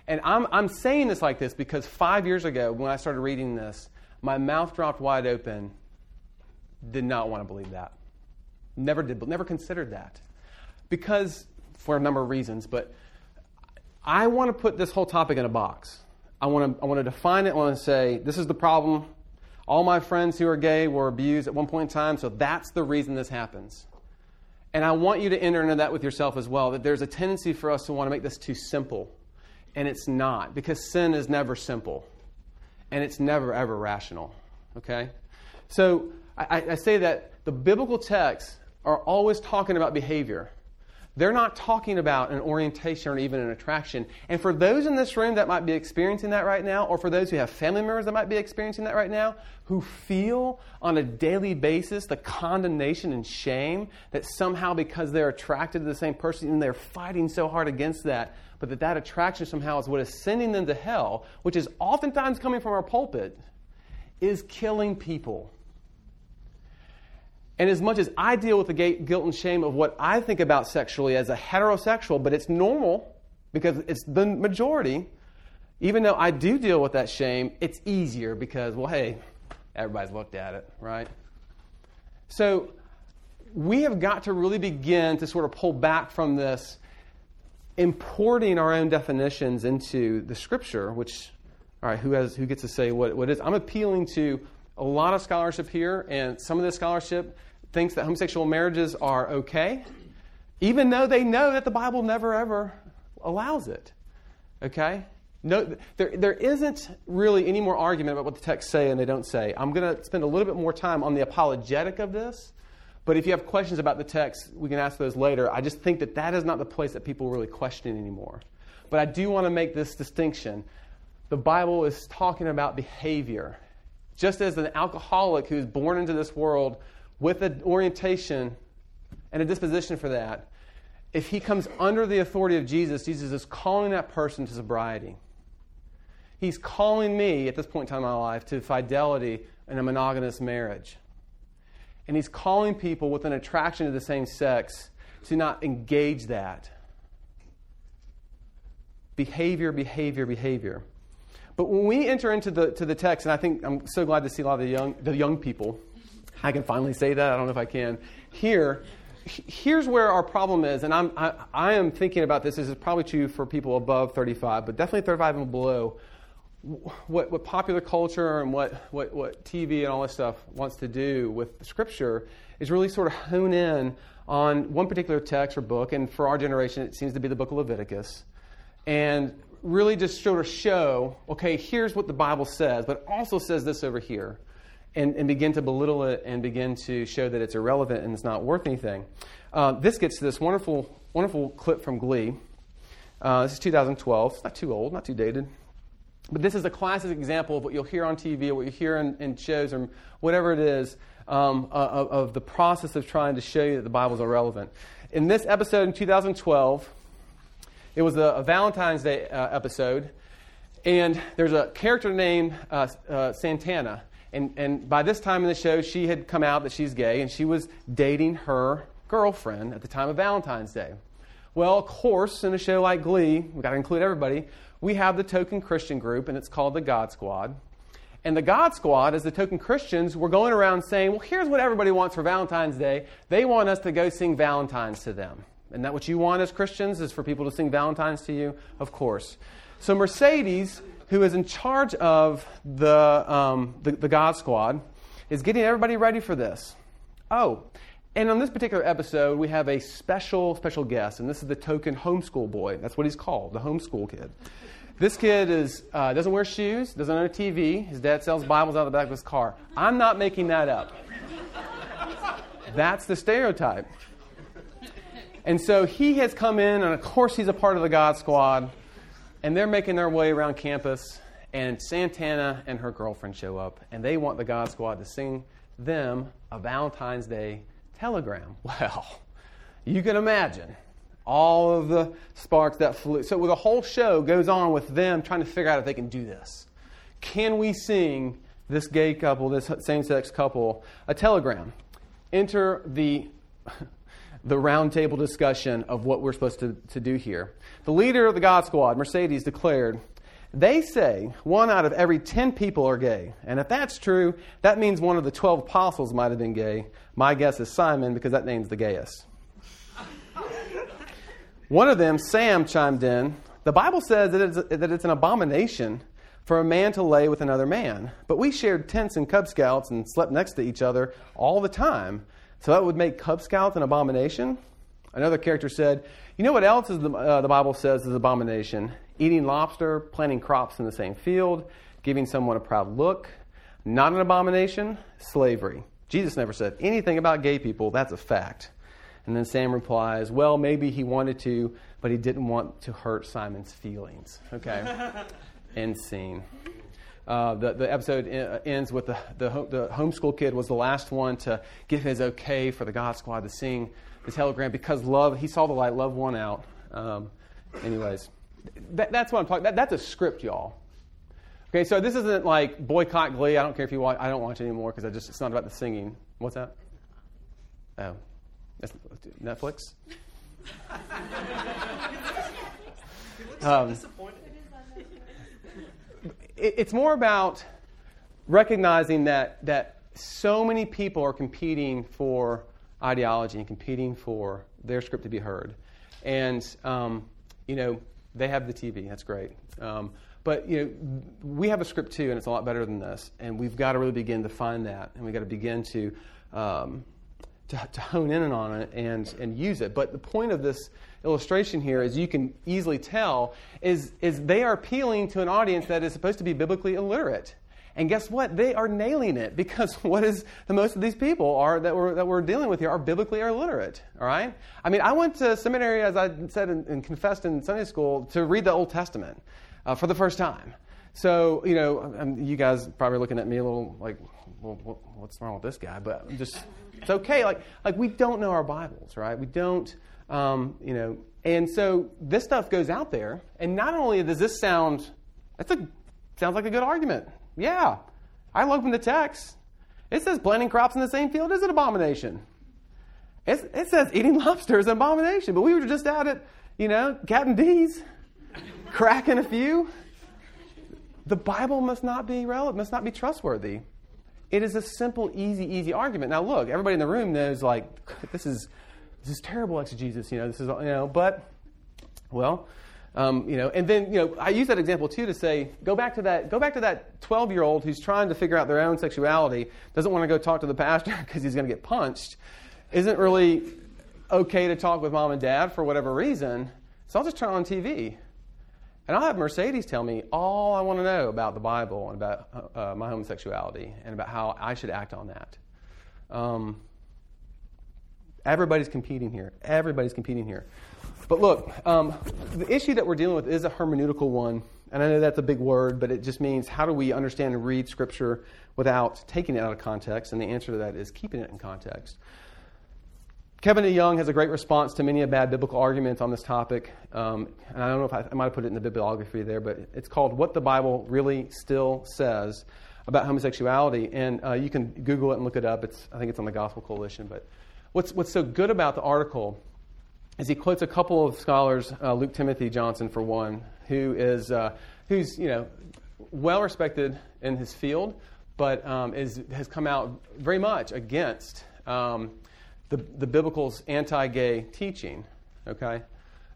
And I'm, I'm saying this like this because five years ago, when I started reading this, my mouth dropped wide open. Did not want to believe that. Never did, but never considered that. Because, for a number of reasons, but I want to put this whole topic in a box. I want to, I want to define it. I want to say, this is the problem. All my friends who are gay were abused at one point in time, so that's the reason this happens. And I want you to enter into that with yourself as well, that there's a tendency for us to want to make this too simple. And it's not, because sin is never simple. And it's never, ever rational. Okay? So I, I say that the biblical texts are always talking about behavior. They're not talking about an orientation or even an attraction. And for those in this room that might be experiencing that right now, or for those who have family members that might be experiencing that right now, who feel on a daily basis the condemnation and shame that somehow because they're attracted to the same person and they're fighting so hard against that, but that that attraction somehow is what is sending them to hell, which is oftentimes coming from our pulpit, is killing people. And as much as I deal with the guilt and shame of what I think about sexually as a heterosexual, but it's normal because it's the majority, even though I do deal with that shame, it's easier because, well, hey, everybody's looked at it, right? So we have got to really begin to sort of pull back from this importing our own definitions into the scripture, which, all right, who, has, who gets to say what, what is? I'm appealing to a lot of scholarship here, and some of this scholarship thinks that homosexual marriages are okay, even though they know that the Bible never ever allows it. Okay? No, there, there isn't really any more argument about what the texts say and they don't say. I'm going to spend a little bit more time on the apologetic of this, but if you have questions about the text, we can ask those later. I just think that that is not the place that people really question anymore. But I do want to make this distinction. The Bible is talking about behavior. Just as an alcoholic who's born into this world with an orientation and a disposition for that, if he comes under the authority of Jesus, Jesus is calling that person to sobriety. He's calling me at this point in time in my life to fidelity in a monogamous marriage. And he's calling people with an attraction to the same sex to not engage that. Behavior, behavior, behavior. But when we enter into the, to the text, and I think I'm so glad to see a lot of the young, the young people I can finally say that. I don't know if I can. Here, here's where our problem is, and I'm, I, I am thinking about this. This is probably true for people above 35, but definitely 35 and below. What, what popular culture and what, what, what TV and all this stuff wants to do with Scripture is really sort of hone in on one particular text or book, and for our generation, it seems to be the book of Leviticus, and really just sort of show, okay, here's what the Bible says, but also says this over here and, and begin to belittle it and begin to show that it's irrelevant and it's not worth anything. Uh, this gets to this wonderful, wonderful clip from Glee. Uh, this is 2012. It's not too old, not too dated. But this is a classic example of what you'll hear on TV or what you hear in, in shows or whatever it is um, uh, of, of, the process of trying to show you that the Bible is irrelevant. In this episode in 2012, it was a, a Valentine's Day uh, episode, and there's a character named uh, uh, Santana. And, and by this time in the show, she had come out that she's gay, and she was dating her girlfriend at the time of Valentine's Day. Well, of course, in a show like Glee, we've got to include everybody, we have the token Christian group, and it's called the God Squad. And the God Squad, as the token Christians, were going around saying, well, here's what everybody wants for Valentine's Day. They want us to go sing Valentine's to them. Isn't that what you want as Christians, is for people to sing Valentine's to you? Of course. So Mercedes, who is in charge of the, um, the, the God Squad, is getting everybody ready for this. Oh, and on this particular episode, we have a special, special guest, and this is the token homeschool boy. That's what he's called, the homeschool kid. This kid is, uh, doesn't wear shoes, doesn't own a TV. His dad sells Bibles out of the back of his car. I'm not making that up. That's the stereotype. And so he has come in, and of course, he's a part of the God Squad, and they're making their way around campus. And Santana and her girlfriend show up, and they want the God Squad to sing them a Valentine's Day telegram. *laughs* Well, you can imagine all of the sparks that flew. So the whole show goes on with them trying to figure out if they can do this. Can we sing this gay couple, this same-sex couple, a telegram? Enter the *laughs* the roundtable discussion of what we're supposed to, to do here. The leader of the God Squad, Mercedes, declared, They say one out of every 10 people are gay. And if that's true, that means one of the 12 apostles might have been gay. My guess is Simon, because that name's the gayest. one of them, Sam, chimed in, The Bible says that it's, that it's an abomination for a man to lay with another man. But we shared tents and Cub Scouts and slept next to each other all the time. So that would make Cub Scouts an abomination? Another character said, You know what else is the, uh, the Bible says is abomination? Eating lobster, planting crops in the same field, giving someone a proud look. Not an abomination? Slavery. Jesus never said anything about gay people. That's a fact. And then Sam replies, Well, maybe he wanted to, but he didn't want to hurt Simon's feelings. Okay? *laughs* End scene. Uh, the, the episode uh, ends with the, the, the, homeschool kid was the last one to give his okay for the God Squad to sing the telegram because love, he saw the light, love won out. Um, anyways, that, that's what I'm talking that, That's a script, y'all. Okay, so this isn't like boycott Glee. I don't care if you watch, I don't watch it anymore because I just, it's not about the singing. What's that? Oh, that's Netflix? *laughs* um, it's more about recognizing that, that so many people are competing for ideology and competing for their script to be heard. And, um, you know, they have the TV. That's great. Um, but, you know, we have a script too, and it's a lot better than this. And we've got to really begin to find that. And we've got to begin to, um, to, to hone in on it and, and use it. But the point of this illustration here, as you can easily tell, is, is they are appealing to an audience that is supposed to be biblically illiterate. And guess what? They are nailing it because *laughs* what is the most of these people are that we're, that we're dealing with here are biblically illiterate. All right? I mean, I went to seminary, as I said and, and confessed in Sunday school, to read the Old Testament uh, for the first time. So, you know, um, you guys probably looking at me a little like, well, what's wrong with this guy? But just, it's okay. Like, like we don't know our Bibles, right? We don't um, you know, and so this stuff goes out there, and not only does this sound, that's a sounds like a good argument. Yeah, I opened the text. It says planting crops in the same field is an abomination. It's, it says eating *laughs* lobster is an abomination, but we were just out at, you know, Captain D's, cracking a few. The Bible must not be relevant, must not be trustworthy. It is a simple, easy, easy argument. Now, look, everybody in the room knows, like, this is this is terrible exegesis, you know, this is, you know, but, well, um, you know, and then, you know, I use that example too to say, go back to that, go back to that 12 year old who's trying to figure out their own sexuality, doesn't want to go talk to the pastor *laughs* because he's going to get punched, isn't really okay to talk with mom and dad for whatever reason. So I'll just turn on TV. And I'll have Mercedes tell me all I want to know about the Bible and about uh, uh, my homosexuality and about how I should act on that. Um, Everybody's competing here. Everybody's competing here. But look, um, the issue that we're dealing with is a hermeneutical one. And I know that's a big word, but it just means how do we understand and read Scripture without taking it out of context? And the answer to that is keeping it in context. Kevin DeYoung has a great response to many a bad biblical arguments on this topic. Um, and I don't know if I, I might have put it in the bibliography there, but it's called What the Bible Really Still Says About Homosexuality. And uh, you can Google it and look it up. It's, I think it's on the Gospel Coalition. But What's, what's so good about the article he quotes a couple of scholars, uh, Luke Timothy Johnson for one, who is uh, who's you know well respected in his field, but um, is, has come out very much against um, the, the biblical's anti gay teaching. Okay?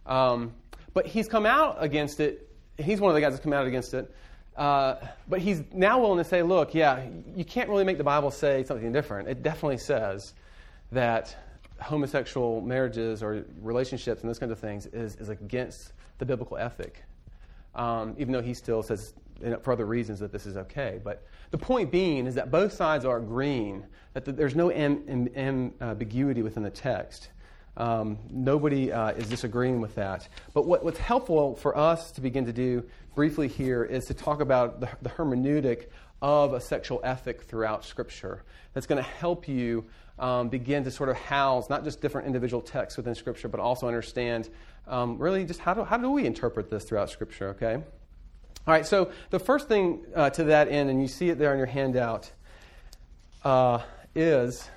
Um, but he's come out against it. He's one of the guys that's come out against it. Uh, but he's now willing to say, look, yeah, you can't really make the Bible say something different. It definitely says that homosexual marriages or relationships and those kinds of things is, is against the biblical ethic. Um, even though he still says for other reasons that this is okay. But the point being is that both sides are agreeing that the, there's no am, am, ambiguity within the text. Um, nobody uh, is disagreeing with that. But what, what's helpful for us to begin to do briefly here is to talk about the, the hermeneutic of a sexual ethic throughout Scripture. That's going to help you um, begin to sort of house not just different individual texts within Scripture, but also understand um, really just how do, how do we interpret this throughout Scripture, okay? All right, so the first thing uh, to that end, and you see it there on your handout, uh, is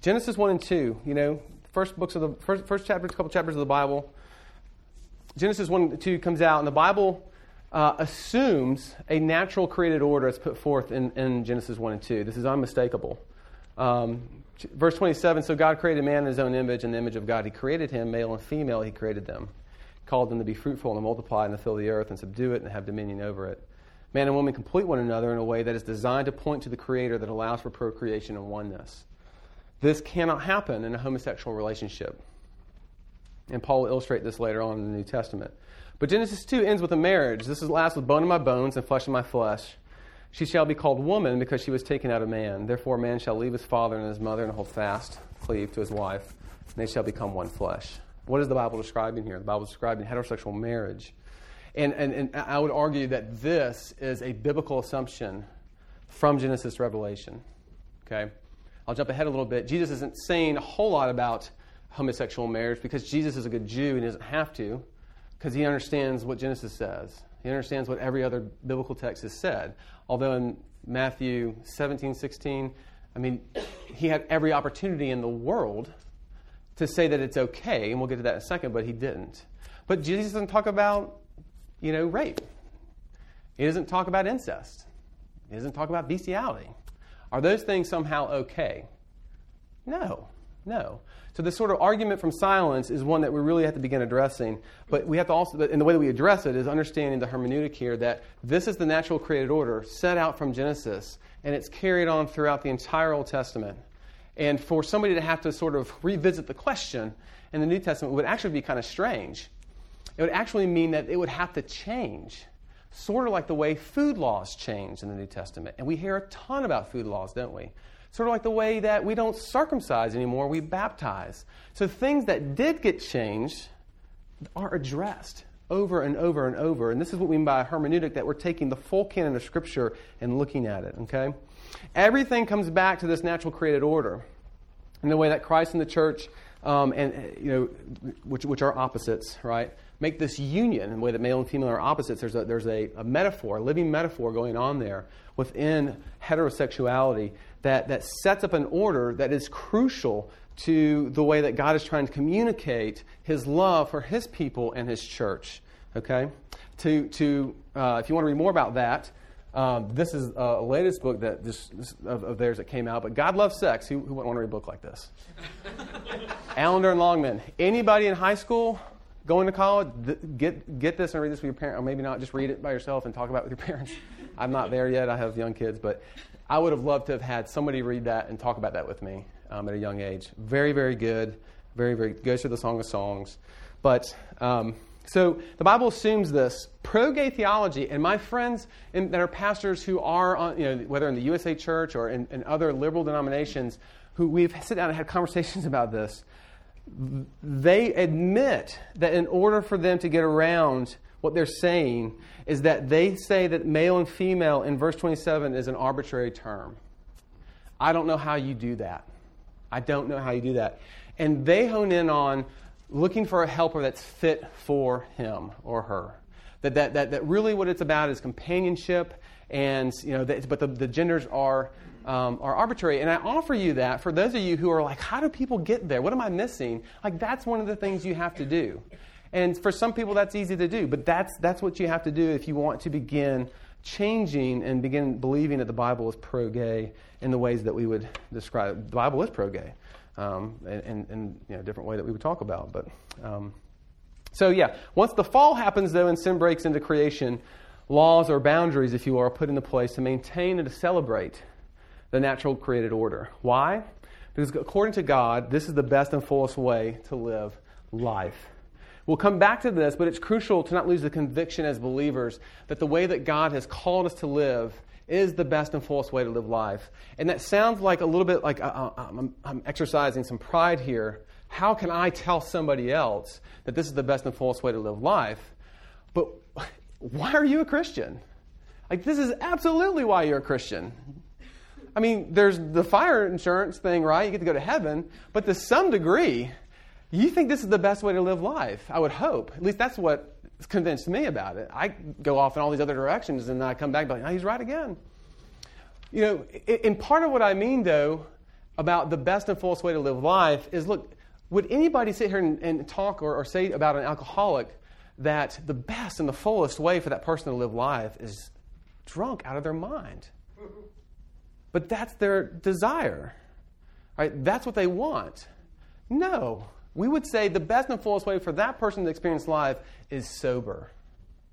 Genesis 1 and 2. You know, first books of the first, first chapters, couple chapters of the Bible. Genesis 1 and 2 comes out, and the Bible uh, assumes a natural created order as put forth in, in Genesis 1 and 2. This is unmistakable. Um, verse 27 So God created man in his own image, in the image of God he created him, male and female he created them. Called them to be fruitful and to multiply and to fill the earth and subdue it and have dominion over it. Man and woman complete one another in a way that is designed to point to the Creator that allows for procreation and oneness. This cannot happen in a homosexual relationship. And Paul will illustrate this later on in the New Testament. But Genesis 2 ends with a marriage. This is last with bone of my bones and flesh of my flesh. She shall be called woman because she was taken out of man. Therefore, man shall leave his father and his mother and hold fast, cleave to his wife, and they shall become one flesh. What is the Bible describing here? The Bible is describing heterosexual marriage. And, and, and I would argue that this is a biblical assumption from Genesis to Revelation. Okay? I'll jump ahead a little bit. Jesus isn't saying a whole lot about homosexual marriage because Jesus is a good Jew and he doesn't have to because he understands what Genesis says. He understands what every other biblical text has said. Although in Matthew 17, 16, I mean, he had every opportunity in the world to say that it's okay, and we'll get to that in a second, but he didn't. But Jesus doesn't talk about, you know, rape. He doesn't talk about incest. He doesn't talk about bestiality. Are those things somehow okay? No, no. So this sort of argument from silence is one that we really have to begin addressing. But we have to also, and the way that we address it is understanding the hermeneutic here that this is the natural created order set out from Genesis, and it's carried on throughout the entire Old Testament. And for somebody to have to sort of revisit the question in the New Testament would actually be kind of strange. It would actually mean that it would have to change sort of like the way food laws change in the New Testament. And we hear a ton about food laws, don't we? Sort of like the way that we don't circumcise anymore, we baptize. So things that did get changed are addressed over and over and over. And this is what we mean by hermeneutic that we're taking the full canon of Scripture and looking at it, okay? Everything comes back to this natural created order in the way that Christ and the church, um, and you know, which, which are opposites, right? make this union in the way that male and female are opposites. There's a, there's a, a metaphor, a living metaphor going on there within heterosexuality that, that sets up an order that is crucial to the way that God is trying to communicate his love for his people and his church. Okay? To, to uh, if you want to read more about that, um, this is a latest book that just of, of, theirs that came out. But God loves sex. Who, who wouldn't want to read a book like this? *laughs* Allender and Longman. Anybody in high school going to college, th- get, get this and read this with your parents, or maybe not, just read it by yourself and talk about it with your *laughs* parents. I'm not there yet, I have young kids, but I would have loved to have had somebody read that and talk about that with me um, at a young age. Very, very good. Very, very goes through the Song of Songs. But um, so the Bible assumes this pro gay theology, and my friends in, that are pastors who are, on, you know, whether in the USA Church or in, in other liberal denominations, who we've sat down and had conversations *laughs* about this, they admit that in order for them to get around what they're saying is that they say that male and female in verse 27 is an arbitrary term. I don't know how you do that. I don't know how you do that. And they hone in on looking for a helper that's fit for him or her. That, that, that, that really what it's about is companionship, and, you know, that, but the, the genders are um, are arbitrary. And I offer you that for those of you who are like, how do people get there? What am I missing? Like, that's one of the things you have to do. And for some people, that's easy to do, but that's, that's what you have to do if you want to begin changing and begin believing that the Bible is pro gay in the ways that we would describe. The Bible is pro gay um, in, in you know, a different way that we would talk about. But um, So, yeah, once the fall happens, though, and sin breaks into creation, laws or boundaries, if you will, are put into place to maintain and to celebrate the natural created order. Why? Because according to God, this is the best and fullest way to live life. We'll come back to this, but it's crucial to not lose the conviction as believers that the way that God has called us to live is the best and fullest way to live life. And that sounds like a little bit like uh, uh, I'm, I'm exercising some pride here. How can I tell somebody else that this is the best and fullest way to live life? But *laughs* why are you a Christian? Like, this is absolutely why you're a Christian. I mean, there's the fire insurance thing, right? You get to go to heaven, but to some degree, you think this is the best way to live life. I would hope. At least that's what convinced me about it. I go off in all these other directions, and then I come back and like, oh, he's right again. You know, in part of what I mean, though, about the best and fullest way to live life is look, would anybody sit here and, and talk or, or say about an alcoholic that the best and the fullest way for that person to live life is drunk out of their mind? But that's their desire. Right? That's what they want. No. We would say the best and fullest way for that person to experience life is sober.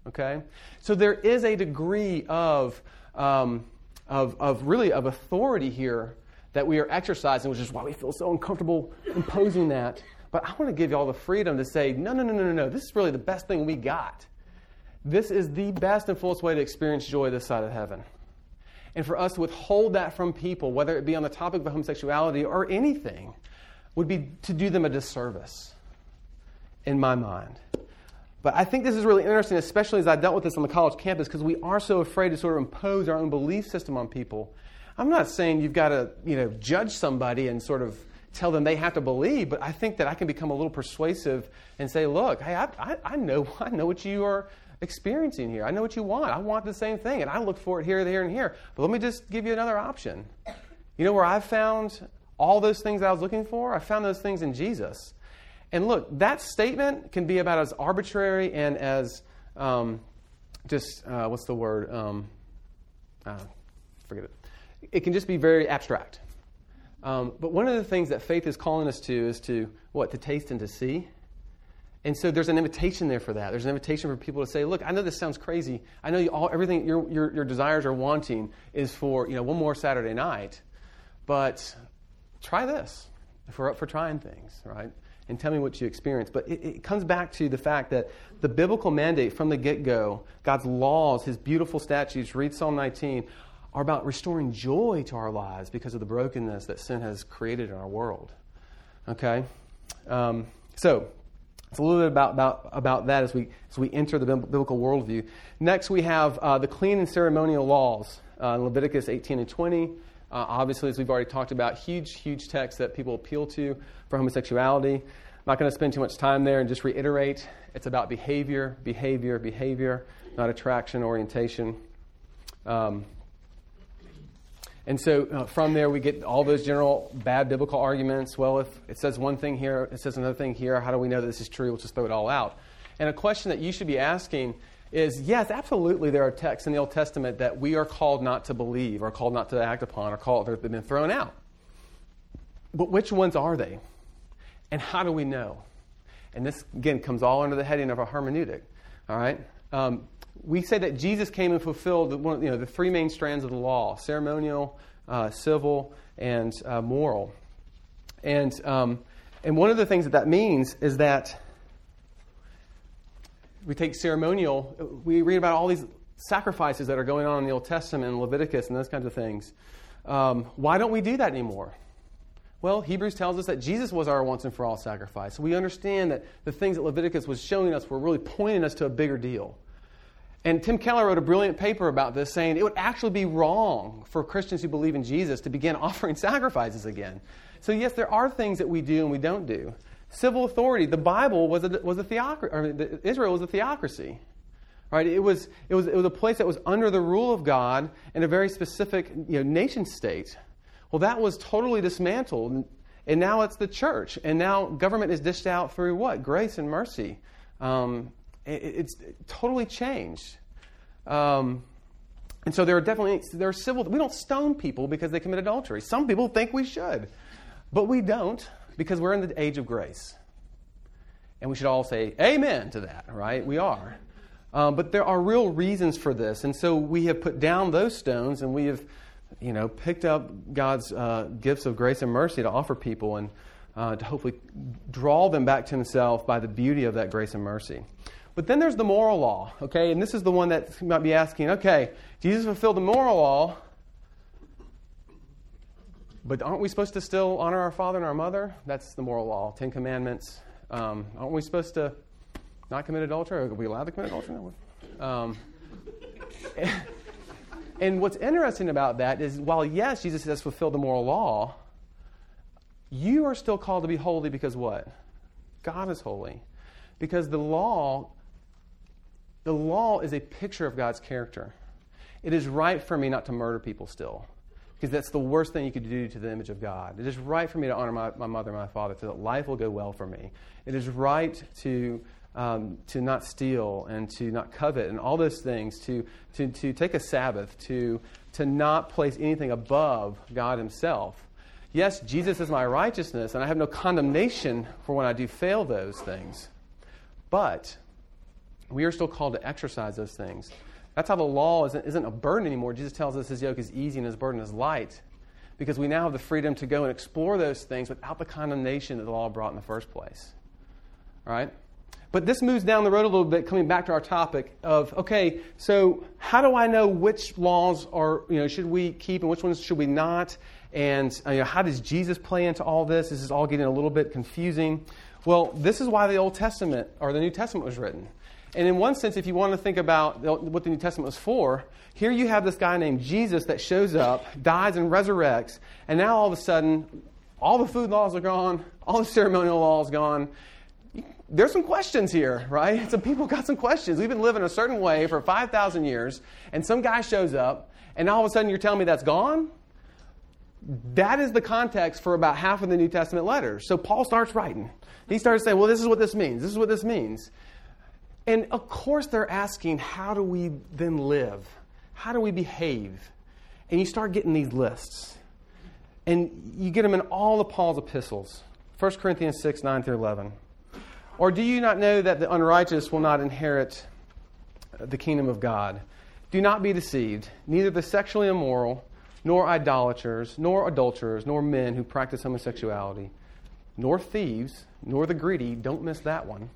Okay? So there is a degree of, um, of, of really of authority here that we are exercising, which is why we feel so uncomfortable imposing that. But I want to give you all the freedom to say, no, no, no, no, no, no. This is really the best thing we got. This is the best and fullest way to experience joy this side of heaven. And for us to withhold that from people, whether it be on the topic of homosexuality or anything, would be to do them a disservice, in my mind. But I think this is really interesting, especially as I dealt with this on the college campus, because we are so afraid to sort of impose our own belief system on people. I'm not saying you've got to, you know, judge somebody and sort of tell them they have to believe, but I think that I can become a little persuasive and say, look, hey, I, I, I know, *laughs* I know what you are experiencing here. I know what you want. I want the same thing, and I look for it here, there, and here. But let me just give you another option. You know where I've found all those things I was looking for? I found those things in Jesus. And look, that statement can be about as arbitrary and as um, just, uh, what's the word? Um, uh, forget it. It can just be very abstract. Um, but one of the things that faith is calling us to is to, what, to taste and to see. And so there's an invitation there for that. There's an invitation for people to say, look, I know this sounds crazy. I know you all, everything your, your, your desires are wanting is for you know, one more Saturday night. But try this if we're up for trying things, right? And tell me what you experience. But it, it comes back to the fact that the biblical mandate from the get go, God's laws, His beautiful statutes, read Psalm 19, are about restoring joy to our lives because of the brokenness that sin has created in our world. Okay? Um, so, it's a little bit about, about, about that as we, as we enter the biblical worldview. Next, we have uh, the clean and ceremonial laws uh, Leviticus 18 and 20. Uh, obviously, as we've already talked about, huge, huge texts that people appeal to for homosexuality. I'm not going to spend too much time there and just reiterate it's about behavior, behavior, behavior, not attraction, orientation. Um, and so uh, from there, we get all those general bad biblical arguments. Well, if it says one thing here, it says another thing here, how do we know that this is true? We'll just throw it all out. And a question that you should be asking is yes, absolutely, there are texts in the Old Testament that we are called not to believe, or called not to act upon, or called, they've been thrown out. But which ones are they? And how do we know? And this, again, comes all under the heading of a hermeneutic. All right? Um, we say that Jesus came and fulfilled the, one, you know, the three main strands of the law ceremonial, uh, civil, and uh, moral. And, um, and one of the things that that means is that we take ceremonial, we read about all these sacrifices that are going on in the Old Testament and Leviticus and those kinds of things. Um, why don't we do that anymore? Well, Hebrews tells us that Jesus was our once and for all sacrifice. So we understand that the things that Leviticus was showing us were really pointing us to a bigger deal. And Tim Keller wrote a brilliant paper about this, saying it would actually be wrong for Christians who believe in Jesus to begin *laughs* offering sacrifices again. So, yes, there are things that we do and we don't do. Civil authority, the Bible was a, was a theocracy, mean, Israel was a theocracy. Right? It was, it, was, it was a place that was under the rule of God in a very specific you know, nation state. Well, that was totally dismantled, and now it's the church. And now government is dished out through what? Grace and mercy. Um, it, it's totally changed. Um, And so there are definitely there are civil. We don't stone people because they commit adultery. Some people think we should, but we don't because we're in the age of grace, and we should all say amen to that. Right? We are. Um, but there are real reasons for this, and so we have put down those stones, and we have, you know, picked up God's uh, gifts of grace and mercy to offer people, and uh, to hopefully draw them back to Himself by the beauty of that grace and mercy. But then there's the moral law, okay? And this is the one that you might be asking, okay, Jesus fulfilled the moral law, but aren't we supposed to still honor our father and our mother? That's the moral law, Ten Commandments. Um, aren't we supposed to not commit adultery? Are we allowed to commit adultery? Um, *laughs* and what's interesting about that is while, yes, Jesus has fulfilled the moral law, you are still called to be holy because what? God is holy. Because the law the law is a picture of God's character. It is right for me not to murder people still, because that's the worst thing you could do to the image of God. It is right for me to honor my, my mother and my father so that life will go well for me. It is right to, um, to not steal and to not covet and all those things, to, to, to take a Sabbath, to, to not place anything above God Himself. Yes, Jesus is my righteousness, and I have no condemnation for when I do fail those things. But we are still called to exercise those things. That's how the law isn't, isn't a burden anymore. Jesus tells us his yoke is easy and his burden is light because we now have the freedom to go and explore those things without the condemnation that the law brought in the first place. All right? But this moves down the road a little bit, coming back to our topic of okay, so how do I know which laws are you know should we keep and which ones should we not? And uh, you know, how does Jesus play into all this? This is all getting a little bit confusing. Well, this is why the Old Testament or the New Testament was written. And in one sense, if you want to think about what the New Testament was for, here you have this guy named Jesus that shows up, dies, and resurrects. And now all of a sudden, all the food laws are gone, all the ceremonial laws gone. There's some questions here, right? *laughs* Some people got some questions. We've been living a certain way for 5,000 years, and some guy shows up, and all of a sudden you're telling me that's gone? That is the context for about half of the New Testament letters. So Paul starts writing. He starts saying, well, this is what this means. This is what this means. And of course, they're asking, how do we then live? How do we behave? And you start getting these lists. And you get them in all of Paul's epistles 1 Corinthians 6, 9 through 11. Or do you not know that the unrighteous will not inherit the kingdom of God? Do not be deceived. Neither the sexually immoral, nor idolaters, nor adulterers, nor men who practice homosexuality, nor thieves, nor the greedy, don't miss that one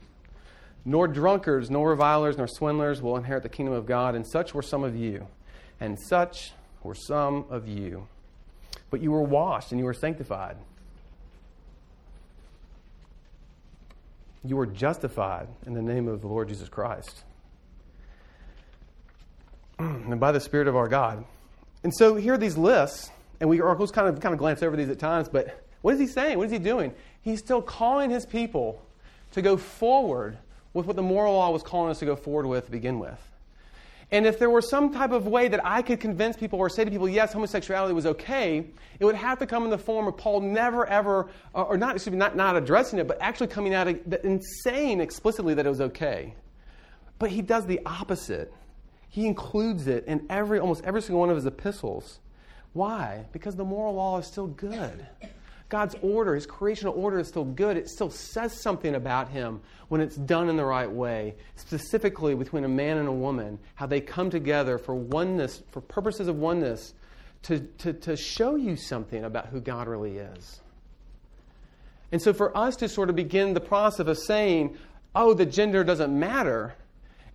nor drunkards, nor revilers, nor swindlers will inherit the kingdom of God, and such were some of you. And such were some of you. But you were washed and you were sanctified. You were justified in the name of the Lord Jesus Christ. *clears throat* And by the Spirit of our God. And so here are these lists, and we are kind of kind of glance over these at times, but what is he saying? What is he doing? He's still calling his people to go forward with what the moral law was calling us to go forward with to begin with. And if there were some type of way that I could convince people or say to people, yes, homosexuality was okay, it would have to come in the form of Paul never ever, or not, excuse me, not, not addressing it, but actually coming out and saying explicitly that it was okay. But he does the opposite. He includes it in every, almost every single one of his epistles. Why? Because the moral law is still good. God's order, His creational order is still good. It still says something about Him when it's done in the right way, specifically between a man and a woman, how they come together for oneness, for purposes of oneness, to, to, to show you something about who God really is. And so for us to sort of begin the process of saying, oh, the gender doesn't matter,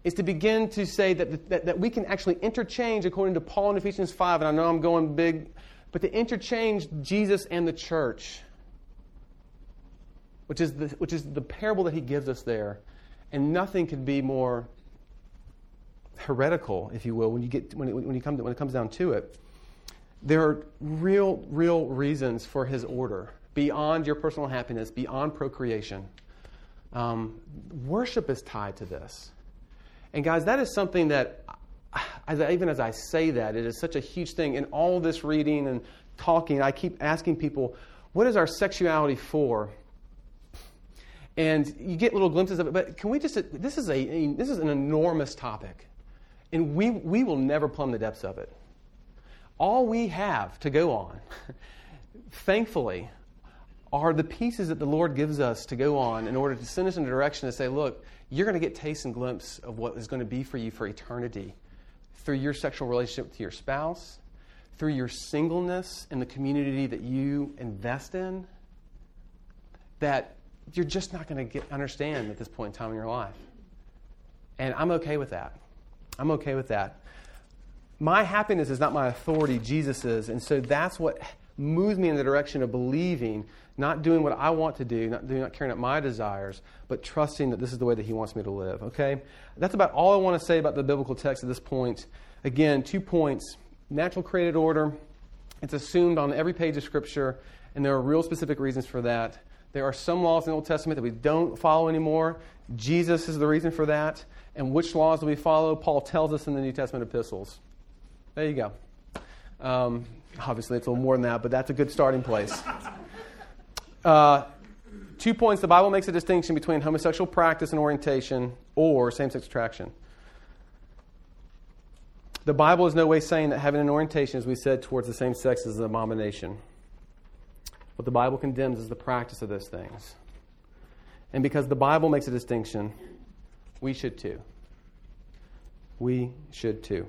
is to begin to say that, that, that we can actually interchange, according to Paul in Ephesians 5, and I know I'm going big but to interchange Jesus and the church, which is the, which is the parable that he gives us there. And nothing could be more heretical, if you will, when you get when it, when you come to, when it comes down to it. There are real, real reasons for his order beyond your personal happiness, beyond procreation. Um, worship is tied to this. And guys, that is something that as even as I say that, it is such a huge thing. In all this reading and talking, I keep asking people, what is our sexuality for? And you get little glimpses of it, but can we just, this is, a, this is an enormous topic. And we, we will never plumb the depths of it. All we have to go on, *laughs* thankfully, are the pieces that the Lord gives us to go on in order to send us in a direction to say, look, you're going to get taste and glimpse of what is going to be for you for eternity through your sexual relationship to your spouse, through your singleness and the community that you invest in, that you're just not going to understand at this point in time in your life. And I'm okay with that. I'm okay with that. My happiness is not my authority, Jesus is. And so that's what moves me in the direction of believing, not doing what I want to do, not doing, not carrying out my desires, but trusting that this is the way that He wants me to live. Okay? That's about all I want to say about the biblical text at this point. Again, two points natural created order. It's assumed on every page of Scripture, and there are real specific reasons for that. There are some laws in the Old Testament that we don't follow anymore. Jesus is the reason for that. And which laws do we follow? Paul tells us in the New Testament epistles. There you go. Um, obviously, it's a little more than that, but that's a good starting place. *laughs* Uh, two points the Bible makes a distinction between homosexual practice and orientation or same sex attraction. The Bible is no way saying that having an orientation, as we said, towards the same sex is an abomination. What the Bible condemns is the practice of those things. And because the Bible makes a distinction, we should too. We should too.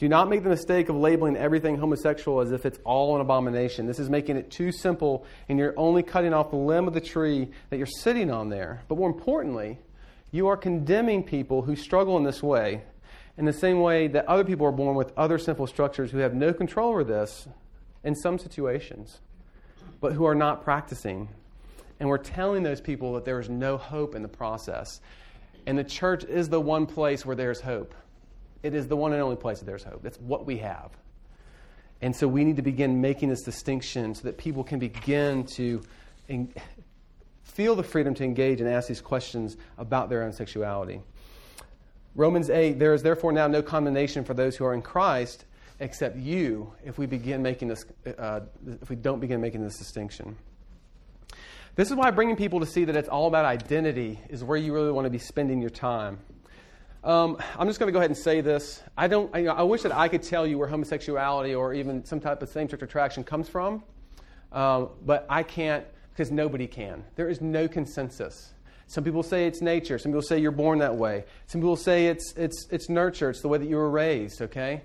Do not make the mistake of labeling everything homosexual as if it's all an abomination. This is making it too simple, and you're only cutting off the limb of the tree that you're sitting on there. But more importantly, you are condemning people who struggle in this way in the same way that other people are born with other sinful structures who have no control over this in some situations, but who are not practicing. And we're telling those people that there is no hope in the process. And the church is the one place where there's hope. It is the one and only place that there's hope. That's what we have. And so we need to begin making this distinction so that people can begin to feel the freedom to engage and ask these questions about their own sexuality. Romans 8, there is therefore now no condemnation for those who are in Christ except you if we begin making this, uh, if we don't begin making this distinction. This is why bringing people to see that it's all about identity is where you really want to be spending your time. Um, I'm just going to go ahead and say this. I don't. I, I, wish that I could tell you where homosexuality or even some type of same-sex attraction comes from, um, but I can't because nobody can. There is no consensus. Some people say it's nature. Some people say you're born that way. Some people say it's, it's, it's nurture. It's the way that you were raised, okay?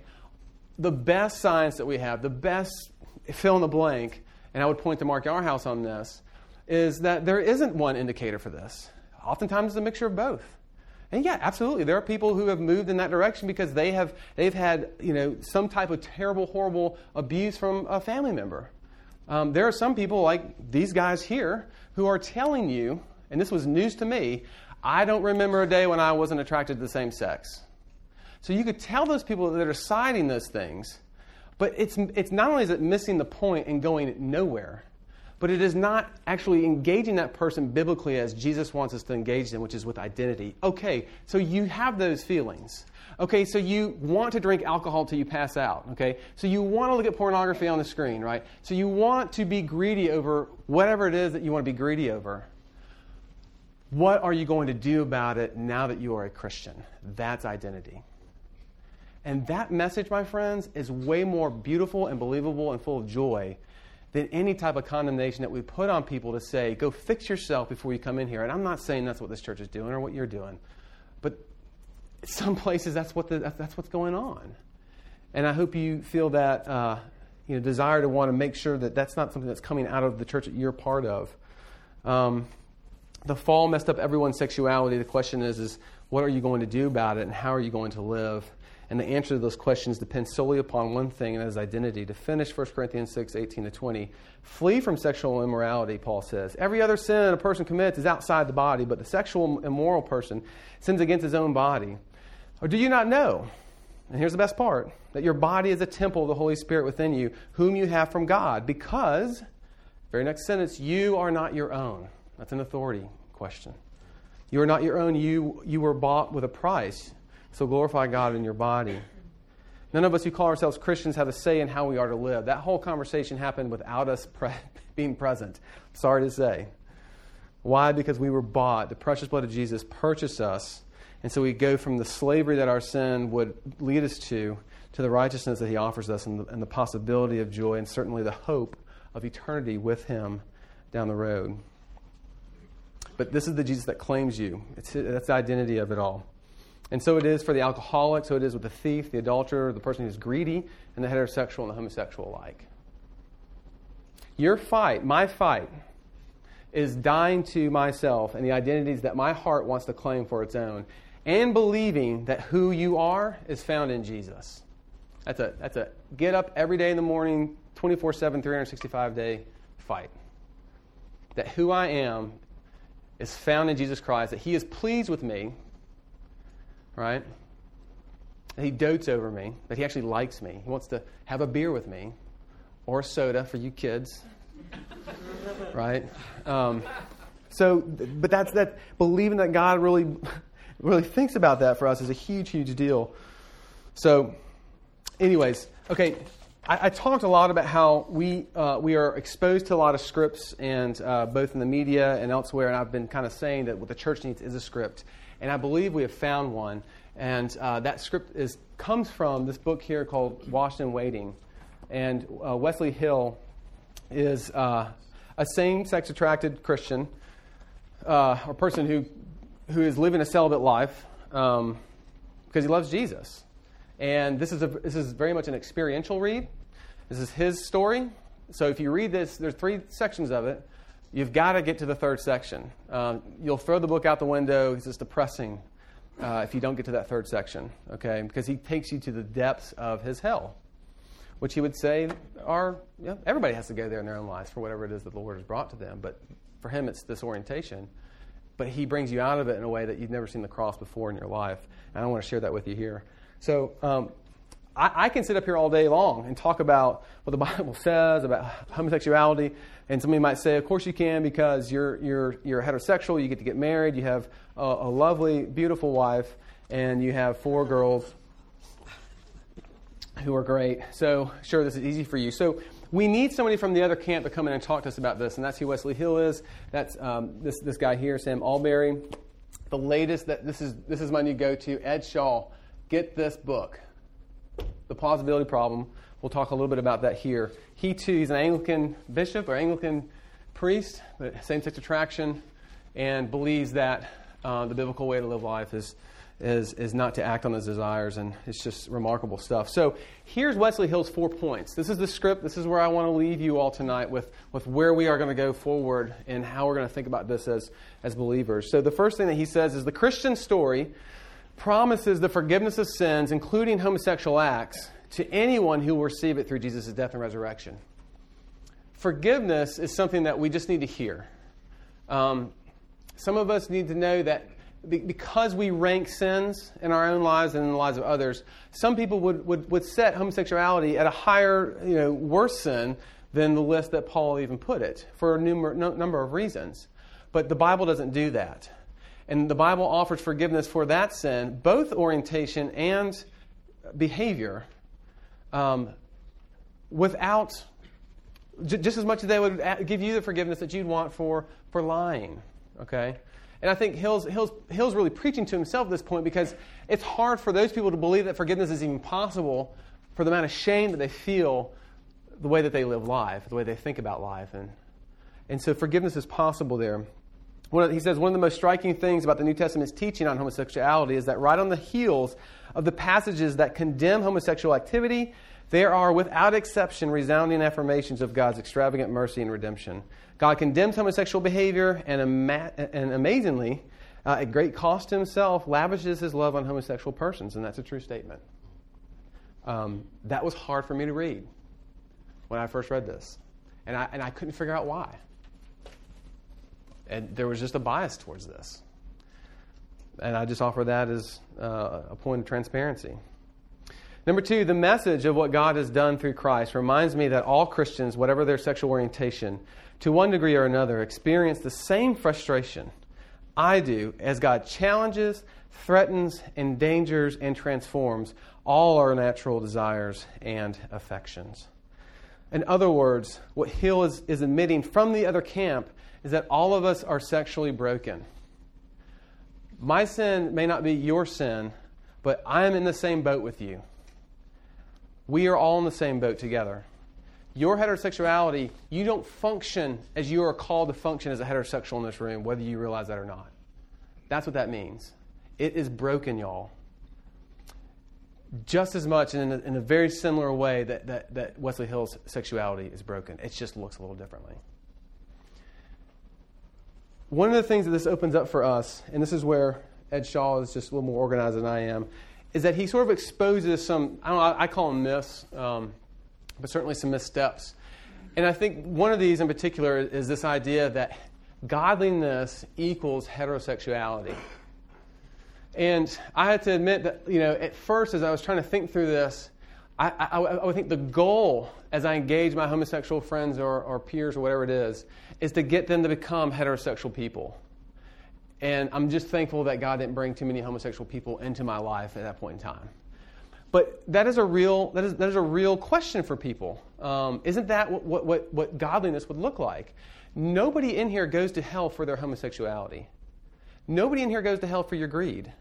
The best science that we have, the best fill in the blank, and I would point to Mark Yarhouse on this, is that there isn't one indicator for this. Oftentimes it's a mixture of both. And yeah, absolutely. There are people who have moved in that direction because they have they've had you know some type of terrible, horrible abuse from a family member. Um, there are some people like these guys here who are telling you and this was news to me, I don't remember a day when I wasn't attracted to the same sex. So you could tell those people that are citing those things, but it's, it's not only is it missing the point and going nowhere, but it is not actually engaging that person biblically as Jesus wants us to engage them, which is with identity. Okay, so you have those feelings. Okay, so you want to drink alcohol till you pass out. Okay, so you want to look at pornography on the screen, right? So you want to be greedy over whatever it is that you want to be greedy over. What are you going to do about it now that you are a Christian? That's identity. And that message, my friends, is way more beautiful and believable and full of joy than any type of condemnation that we put on people to say, go fix yourself before you come in here. And I'm not saying that's what this church is doing or what you're doing, but some places that's, what the, that's what's going on. And I hope you feel that uh, you know, desire to want to make sure that that's not something that's coming out of the church that you're part of. Um, the fall messed up everyone's sexuality. The question is, is what are you going to do about it and how are you going to live? And the answer to those questions depends solely upon one thing, and that is identity. To finish 1 Corinthians 6, 18 to 20, flee from sexual immorality, Paul says. Every other sin a person commits is outside the body, but the sexual immoral person sins against his own body. Or do you not know? And here's the best part that your body is a temple of the Holy Spirit within you, whom you have from God, because, very next sentence, you are not your own. That's an authority question. You are not your own. You, you were bought with a price. So glorify God in your body. None of us who call ourselves Christians have a say in how we are to live. That whole conversation happened without us pre- *laughs* being present. Sorry to say. Why? Because we were bought. The precious blood of Jesus purchased us. And so we go from the slavery that our sin would lead us to, to the righteousness that He offers us and the, and the possibility of joy and certainly the hope of eternity with Him down the road. But this is the Jesus that claims you. It's, that's the identity of it all. And so it is for the alcoholic, so it is with the thief, the adulterer, the person who's greedy, and the heterosexual and the homosexual alike. Your fight, my fight, is dying to myself and the identities that my heart wants to claim for its own, and believing that who you are is found in Jesus. That's a, that's a get up every day in the morning, 24 7, 365 day fight. That who I am is found in Jesus Christ, that He is pleased with me, right? He dotes over me, that He actually likes me. He wants to have a beer with me or a soda for you kids, *laughs* right? Um, so, but that's that believing that God really, *laughs* really thinks about that for us is a huge, huge deal. So, anyways, okay. I, I talked a lot about how we uh, we are exposed to a lot of scripts, and uh, both in the media and elsewhere. And I've been kind of saying that what the church needs is a script, and I believe we have found one. And uh, that script is comes from this book here called Washed and Waiting, and uh, Wesley Hill is uh, a same-sex attracted Christian uh, or person who who is living a celibate life because um, he loves Jesus. And this is, a, this is very much an experiential read. This is his story. So if you read this, there's three sections of it. You've got to get to the third section. Um, you'll throw the book out the window. It's just depressing uh, if you don't get to that third section, okay? Because he takes you to the depths of his hell, which he would say are, you know, everybody has to go there in their own lives for whatever it is that the Lord has brought to them. But for him, it's this orientation. But he brings you out of it in a way that you've never seen the cross before in your life. And I want to share that with you here. So um, I, I, can sit up here all day long and talk about what the *laughs* Bible says about homosexuality. And somebody might say, of course you can because you're, you're, you're heterosexual, you get to get married, you have a, a lovely, beautiful wife, and you have four girls who are great. So, sure, this is easy for you. So, we need somebody from the other camp to come in and talk to us about this, and that's who Wesley Hill is. That's um, this, this guy here, Sam Allberry. The latest that this is this is my new go-to. Ed Shaw get this book, The Plausibility Problem. We'll talk a little bit about that here. He too, he's an Anglican bishop or Anglican priest, but same-sex attraction, and believes that uh, the biblical way to live life is, is, is not to act on his desires, and it's just remarkable stuff. So here's Wesley Hill's four points. This is the script. This is where I want to leave you all tonight with, with where we are going to go forward and how we're going to think about this as, as believers. So the first thing that he says is the Christian story promises the forgiveness of sins, including homosexual acts, to anyone who will receive it through Jesus' death and resurrection. Forgiveness is something that we just need to hear. Um, some of us need to know that because we rank sins in our own lives and in the lives of others, some people would, would, would set homosexuality at a higher, you know, worse sin than the list that Paul even put it for a number, of reasons. But the Bible doesn't do that. And the Bible offers forgiveness for that sin, both orientation and behavior, um, without j- just as much as they would give you the forgiveness that you'd want for, for lying. Okay? And I think Hill's, Hill's, Hill's really preaching to himself at this point because it's hard for those people to believe that forgiveness is even possible for the amount of shame that they feel the way that they live life, the way they think about life. And, and so forgiveness is possible there. Of, he says one of the most striking things about the New Testament's teaching on homosexuality is that right on the heels of the passages that condemn homosexual activity, there are, without exception, resounding affirmations of God's extravagant mercy and redemption. God condemns homosexual behavior, and, ama- and amazingly, uh, at great cost to himself, lavishes his love on homosexual persons, and that's a true statement. Um, that was hard for me to read when I first read this, and I, and I couldn't figure out why. And there was just a bias towards this. And I just offer that as uh, a point of transparency. Number two, the message of what God has done through Christ reminds me that all Christians, whatever their sexual orientation, to one degree or another, experience the same frustration I do as God challenges, threatens, endangers, and transforms all our natural desires and affections. In other words, what Hill is, is admitting from the other camp is that all of us are sexually broken. My sin may not be your sin, but I am in the same boat with you. We are all in the same boat together. Your heterosexuality, you don't function as you are called to function as a heterosexual in this room, whether you realize that or not. That's what that means. It is broken, y'all. Just as much and in a, in a very similar way that, that, that Wesley Hill's sexuality is broken. It just looks a little differently. One of the things that this opens up for us, and this is where Ed Shaw is just a little more organized than I am, is that he sort of exposes some, I know, I call them myths, um, but certainly some missteps. And I think one of these in particular is this idea that godliness equals heterosexuality. And I had to admit that, you know, at first as I was trying to think through this, I, I, I would think the goal as I engage my homosexual friends or, or peers or whatever it is, is to get them to become heterosexual people. And I'm just thankful that God didn't bring too many homosexual people into my life at that point in time. But that is a real, that is, that is a real question for people. Um, isn't that what, what, what, what godliness would look like? Nobody in here goes to hell for their homosexuality. Nobody in here goes to hell for your greed.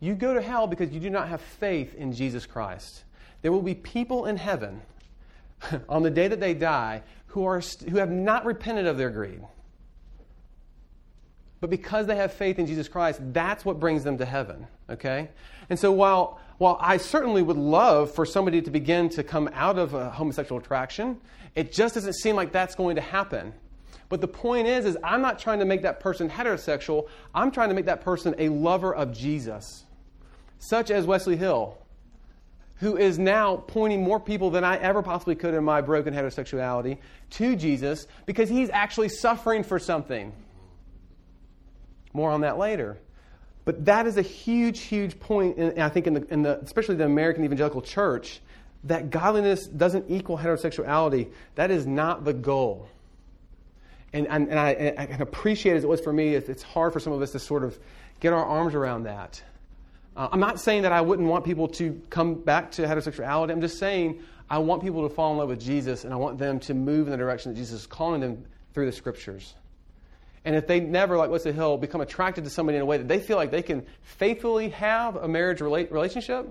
You go to hell because you do not have faith in Jesus Christ. There will be people in heaven *laughs* on the day that they die who, are, who have not repented of their greed. But because they have faith in Jesus Christ, that's what brings them to heaven. Okay? And so while, while I certainly would love for somebody to begin to come out of a homosexual attraction, it just doesn't seem like that's going to happen. But the point is, is I'm not trying to make that person heterosexual. I'm trying to make that person a lover of Jesus, such as Wesley Hill, who is now pointing more people than I ever possibly could in my broken heterosexuality to Jesus because he's actually suffering for something. More on that later. But that is a huge, huge point, in, I think, in the, in the, especially the American evangelical church, that godliness doesn't equal heterosexuality. That is not the goal. And, and, and I, can appreciate as it was for me, it's hard for some of us to sort of get our arms around that. Uh, I'm not saying that I wouldn't want people to come back to heterosexuality. I'm just saying I want people to fall in love with Jesus and I want them to move in the direction that Jesus is calling them through the scriptures. And if they never, like Wesley Hill, become attracted to somebody in a way that they feel like they can faithfully have a marriage relationship,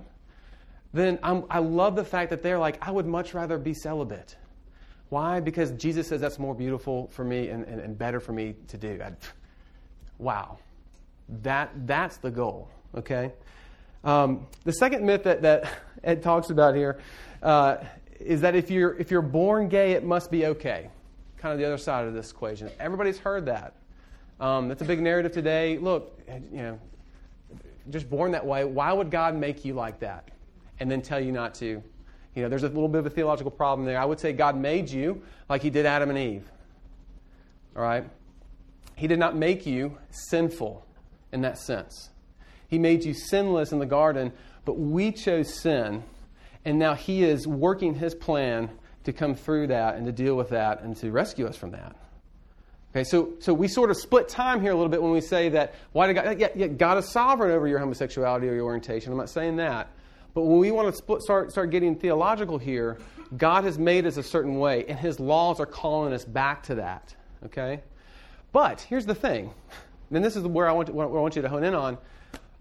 then I'm, i love the fact that they're like, I would much rather be celibate. Why? Because Jesus says that's more beautiful for me and, and, and better for me to do. I'd, wow. That, that's the goal, okay? Um, the second myth that, that *laughs* Ed talks about here uh, is that if you're, if you're born gay, it must be okay. Kind of the other side of this equation. Everybody's heard that. Um, that's a big narrative today. Look, you know, just born that way. Why would God make you like that and then tell you not to? You know, there's a little bit of a theological problem there. I would say God made you like He did Adam and Eve. All right? He did not make you sinful in that sense. He made you sinless in the garden, but we chose sin, and now He is working His plan to come through that and to deal with that and to rescue us from that. Okay, so, so we sort of split time here a little bit when we say that why did God, yeah, yeah, God is sovereign over your homosexuality or your orientation. I'm not saying that. But when we want to split, start, start getting theological here, God has made us a certain way, and His laws are calling us back to that. Okay? But here's the thing, and this is where I want, to, where I want you to hone in on.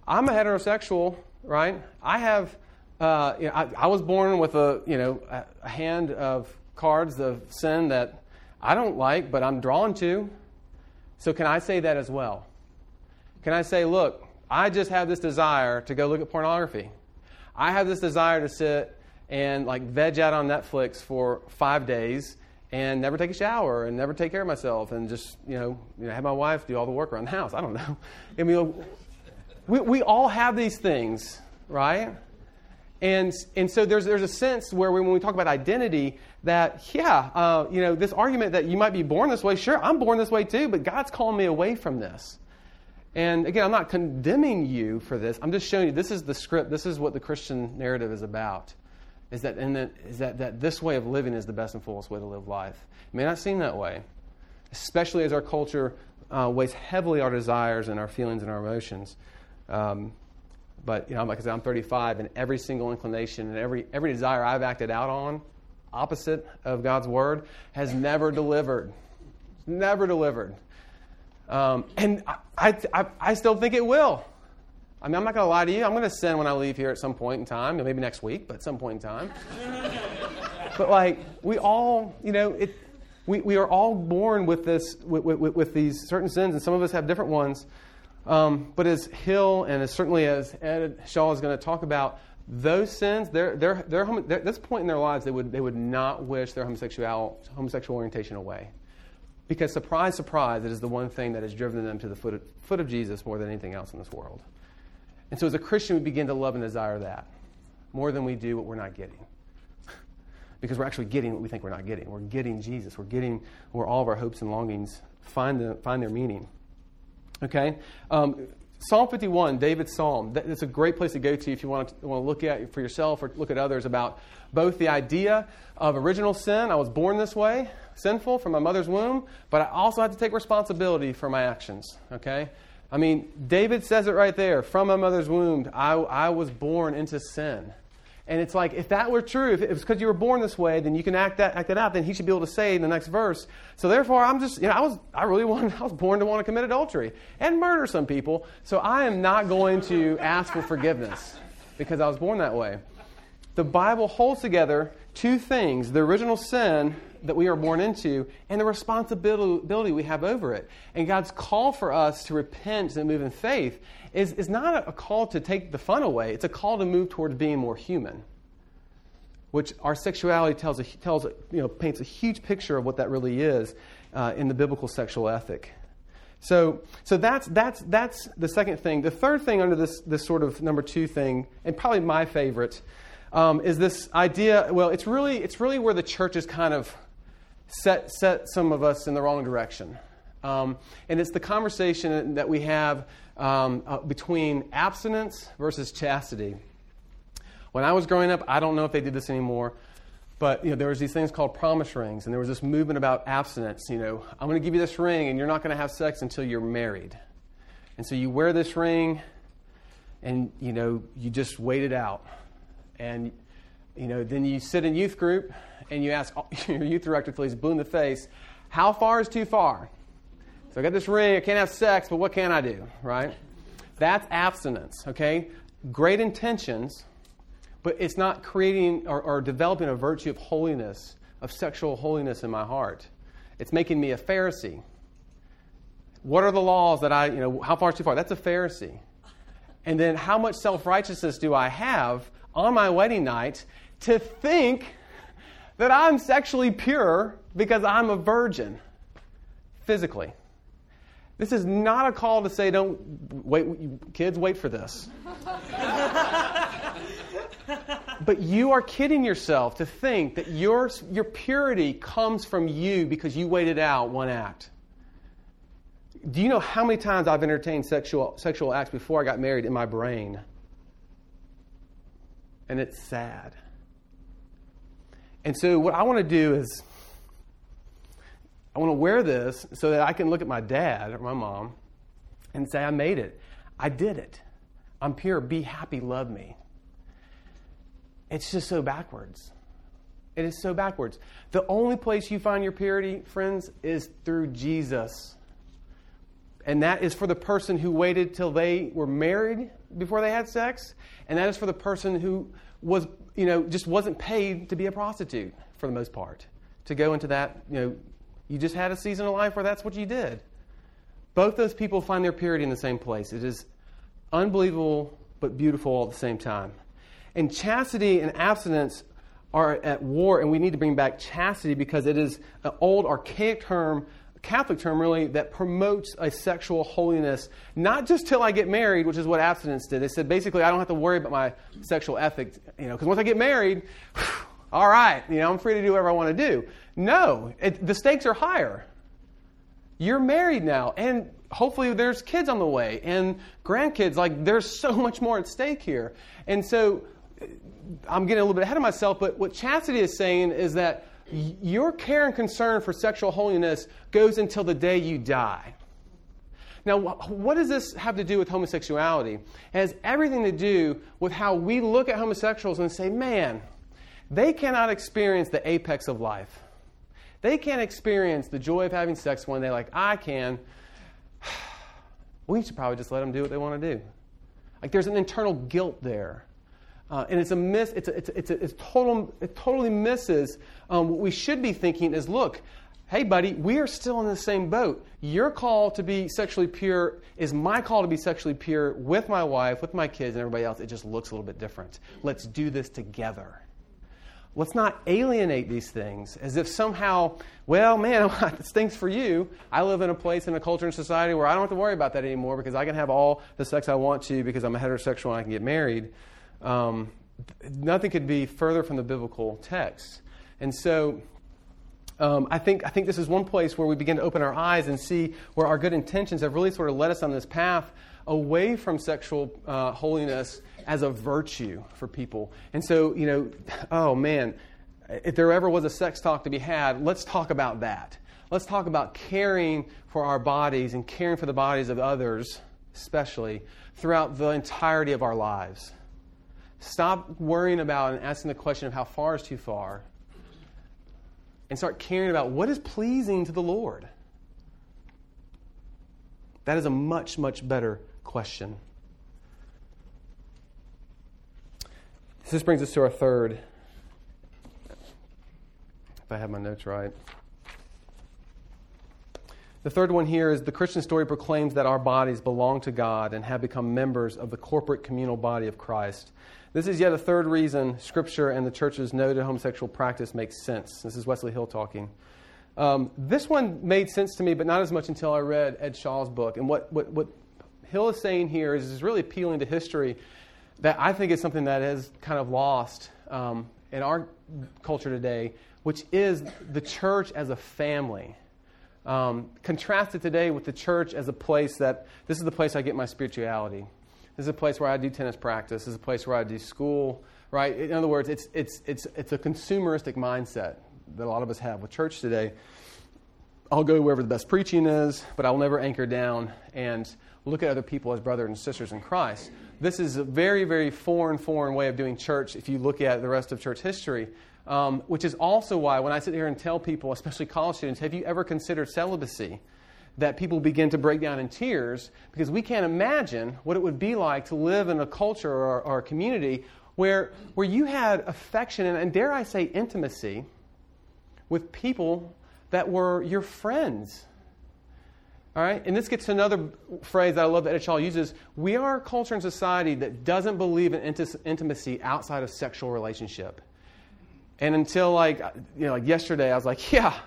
I'm a heterosexual, right? I have, uh, you know, I, I, was born with a, you know, a, hand of cards of sin that I don't like, but I'm drawn to. So can I say that as well? Can I say, look, I just have this desire to go look at pornography? I have this desire to sit and like veg out on Netflix for five days and never take a shower and never take care of myself and just you know, you know have my wife do all the work around the house. I don't know. *laughs* I mean, we, we all have these things, right? And, and so there's, there's a sense where when we talk about identity, that, yeah, uh, you know, this argument that you might be born this way, sure, I'm born this way too, but God's calling me away from this. And again, I'm not condemning you for this. I'm just showing you this is the script. This is what the Christian narrative is about. Is that, and that, is that, that this way of living is the best and fullest way to live life. It may not seem that way, especially as our culture uh, weighs heavily our desires and our feelings and our emotions. Um, but you know, like I said, I'm 35, and every single inclination and every every desire I've acted out on, opposite of God's word, has never delivered. Never delivered. Um, and I, I, I still think it will. I mean, I'm not going to lie to you. I'm going to sin when I leave here at some point in time, maybe next week, but at some point in time. *laughs* but like, we all, you know, it, we, we are all born with this, with, with, with these certain sins, and some of us have different ones. Um, but as Hill and as certainly as Ed Shaw is going to talk about, those sins, they're, they're, they're, at this point in their lives, they would, they would not wish their homosexual, homosexual orientation away. Because, surprise, surprise, it is the one thing that has driven them to the foot of, foot of Jesus more than anything else in this world. And so, as a Christian, we begin to love and desire that more than we do what we're not getting. *laughs* because we're actually getting what we think we're not getting. We're getting Jesus. We're getting where all of our hopes and longings find, the, find their meaning. Okay? Um, Psalm 51, David's psalm, that's a great place to go to if you want to, want to look at for yourself or look at others about both the idea of original sin, I was born this way, sinful from my mother's womb, but I also have to take responsibility for my actions. Okay? I mean, David says it right there from my mother's womb, I, I was born into sin. And it's like, if that were true, if it was because you were born this way, then you can act that, act that out, then he should be able to say in the next verse. So therefore, I'm just, you know, I was, I really wanted, I was born to want to commit adultery and murder some people. So I am not going to ask for forgiveness because I was born that way. The Bible holds together two things the original sin that we are born into and the responsibility we have over it. And God's call for us to repent and move in faith is, is not a call to take the fun away, it's a call to move towards being more human. Which our sexuality tells, a, tells you know, paints a huge picture of what that really is uh, in the biblical sexual ethic. So, so that's, that's, that's the second thing. The third thing under this, this sort of number two thing, and probably my favorite, um, is this idea. Well, it's really, it's really where the church is kind of set, set some of us in the wrong direction. Um, and it's the conversation that we have um, uh, between abstinence versus chastity. When I was growing up, I don't know if they did this anymore, but you know, there was these things called promise rings, and there was this movement about abstinence. You know, I'm going to give you this ring, and you're not going to have sex until you're married. And so you wear this ring, and you know, you just wait it out. And you know, then you sit in youth group, and you ask your youth director, please, blue in the face, how far is too far? So I got this ring, I can't have sex, but what can I do, right? That's abstinence, okay? Great intentions, but it's not creating or, or developing a virtue of holiness, of sexual holiness in my heart. It's making me a Pharisee. What are the laws that I, you know, how far is too far? That's a Pharisee. And then how much self righteousness do I have on my wedding night to think that I'm sexually pure because I'm a virgin physically. This is not a call to say, don't wait, kids, wait for this. *laughs* but you are kidding yourself to think that your, your purity comes from you because you waited out one act. Do you know how many times I've entertained sexual, sexual acts before I got married in my brain? And it's sad. And so, what I want to do is, I want to wear this so that I can look at my dad or my mom and say, I made it. I did it. I'm pure. Be happy. Love me. It's just so backwards. It is so backwards. The only place you find your purity, friends, is through Jesus. And that is for the person who waited till they were married before they had sex. And that is for the person who was, you know, just wasn't paid to be a prostitute for the most part. To go into that, you know, you just had a season of life where that's what you did. Both those people find their purity in the same place. It is unbelievable but beautiful all at the same time. And chastity and abstinence are at war, and we need to bring back chastity because it is an old archaic term Catholic term really that promotes a sexual holiness, not just till I get married, which is what abstinence did. They said basically I don't have to worry about my sexual ethics, you know, because once I get married, *sighs* all right, you know, I'm free to do whatever I want to do. No, it, the stakes are higher. You're married now, and hopefully there's kids on the way and grandkids. Like there's *laughs* so much more at stake here, and so I'm getting a little bit ahead of myself. But what chastity is saying is that your care and concern for sexual holiness goes until the day you die. Now, what does this have to do with homosexuality? It has everything to do with how we look at homosexuals and say, man, they cannot experience the apex of life. They can't experience the joy of having sex one day like I can. *sighs* we should probably just let them do what they want to do. Like there's an internal guilt there. Uh, and it's a miss, it's, a, it's, a, it's, a, it's total, it totally misses um, what we should be thinking is look, hey, buddy, we are still in the same boat. Your call to be sexually pure is my call to be sexually pure with my wife, with my kids, and everybody else. It just looks a little bit different. Let's do this together. Let's not alienate these things as if somehow, well, man, *laughs* this thing's for you. I live in a place in a culture and society where I don't have to worry about that anymore because I can have all the sex I want to because I'm a heterosexual and I can get married. Um, nothing could be further from the biblical text. And so um, I, think, I think this is one place where we begin to open our eyes and see where our good intentions have really sort of led us on this path away from sexual uh, holiness as a virtue for people. And so, you know, oh man, if there ever was a sex talk to be had, let's talk about that. Let's talk about caring for our bodies and caring for the bodies of others, especially throughout the entirety of our lives. Stop worrying about and asking the question of how far is too far and start caring about what is pleasing to the Lord. That is a much, much better question. So This brings us to our third. If I have my notes right. The third one here is the Christian story proclaims that our bodies belong to God and have become members of the corporate communal body of Christ. This is yet a third reason Scripture and the church's noted homosexual practice makes sense. This is Wesley Hill talking. Um, this one made sense to me, but not as much until I read Ed Shaw's book. And what, what, what Hill is saying here is, is really appealing to history that I think is something that is kind of lost um, in our culture today, which is the church as a family. Um, contrasted today with the church as a place that this is the place I get my spirituality. This is a place where I do tennis practice. This is a place where I do school. Right? In other words, it's it's it's it's a consumeristic mindset that a lot of us have with church today. I'll go wherever the best preaching is, but I'll never anchor down and look at other people as brothers and sisters in Christ. This is a very, very foreign, foreign way of doing church if you look at the rest of church history, um, which is also why when I sit here and tell people, especially college students, have you ever considered celibacy? That people begin to break down in tears because we can't imagine what it would be like to live in a culture or, or a community where, where you had affection and, and dare I say intimacy with people that were your friends all right? And this gets to another phrase that I love that Shaw uses. We are a culture and society that doesn't believe in intimacy outside of sexual relationship. And until like, you know, like yesterday, I was like, *laughs* yeah,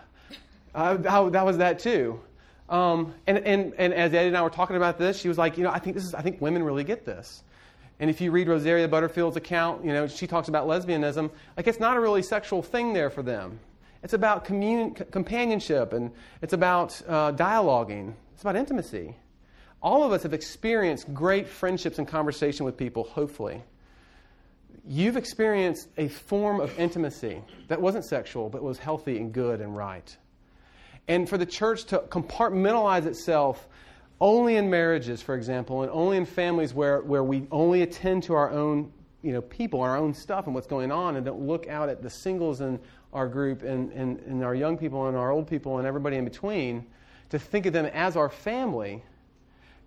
I, I, that was that too. Um, and, and, and as Eddie and I were talking about this, she was like, you know, I think this is, I think women really get this. And if you read Rosaria Butterfield's account, you know, she talks about lesbianism. Like, it's not a really sexual thing there for them. It's about commun- companionship and it's about uh, dialoguing. It's about intimacy. All of us have experienced great friendships and conversation with people, hopefully. You've experienced a form of intimacy that wasn't sexual, but was healthy and good and right. And for the church to compartmentalize itself only in marriages, for example, and only in families where, where we only attend to our own you know, people, our own stuff and what's going on, and don't look out at the singles and our group and, and, and our young people and our old people and everybody in between, to think of them as our family,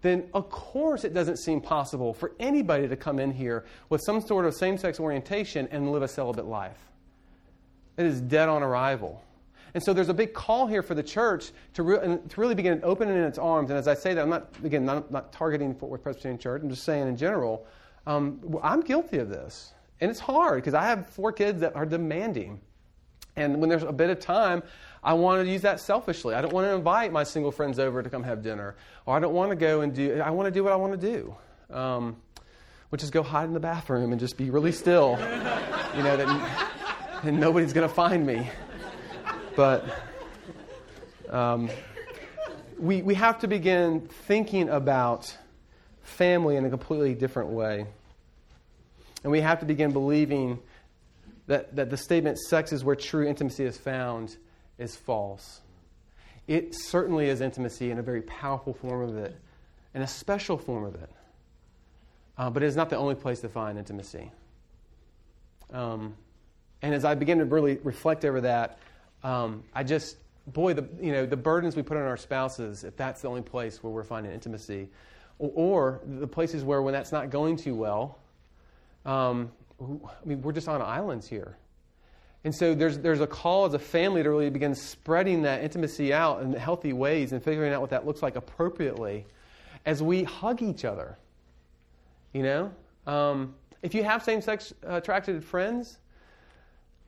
then of course it doesn't seem possible for anybody to come in here with some sort of same sex orientation and live a celibate life. It is dead on arrival. And so there's a big call here for the church to, re- to really begin opening its arms. And as I say that, I'm not, again, not, not targeting Fort Worth Presbyterian Church, I'm just saying in general, um, I'm guilty of this. And it's hard because I have four kids that are demanding. And when there's a bit of time, I want to use that selfishly. I don't want to invite my single friends over to come have dinner, or I don't want to go and do. I want to do what I want to do, um, which is go hide in the bathroom and just be really still, *laughs* you know, that, and nobody's going to find me. But um, we we have to begin thinking about family in a completely different way, and we have to begin believing that, that the statement sex is where true intimacy is found is false. It certainly is intimacy in a very powerful form of it, and a special form of it. Uh, but it is not the only place to find intimacy. Um, and as I begin to really reflect over that, um, I just boy, the, you know, the burdens we put on our spouses, if that's the only place where we're finding intimacy, or, or the places where when that's not going too well, um, I mean, we're just on islands here. And so there's, there's a call as a family to really begin spreading that intimacy out in healthy ways and figuring out what that looks like appropriately as we hug each other. You know? Um, if you have same sex attracted friends,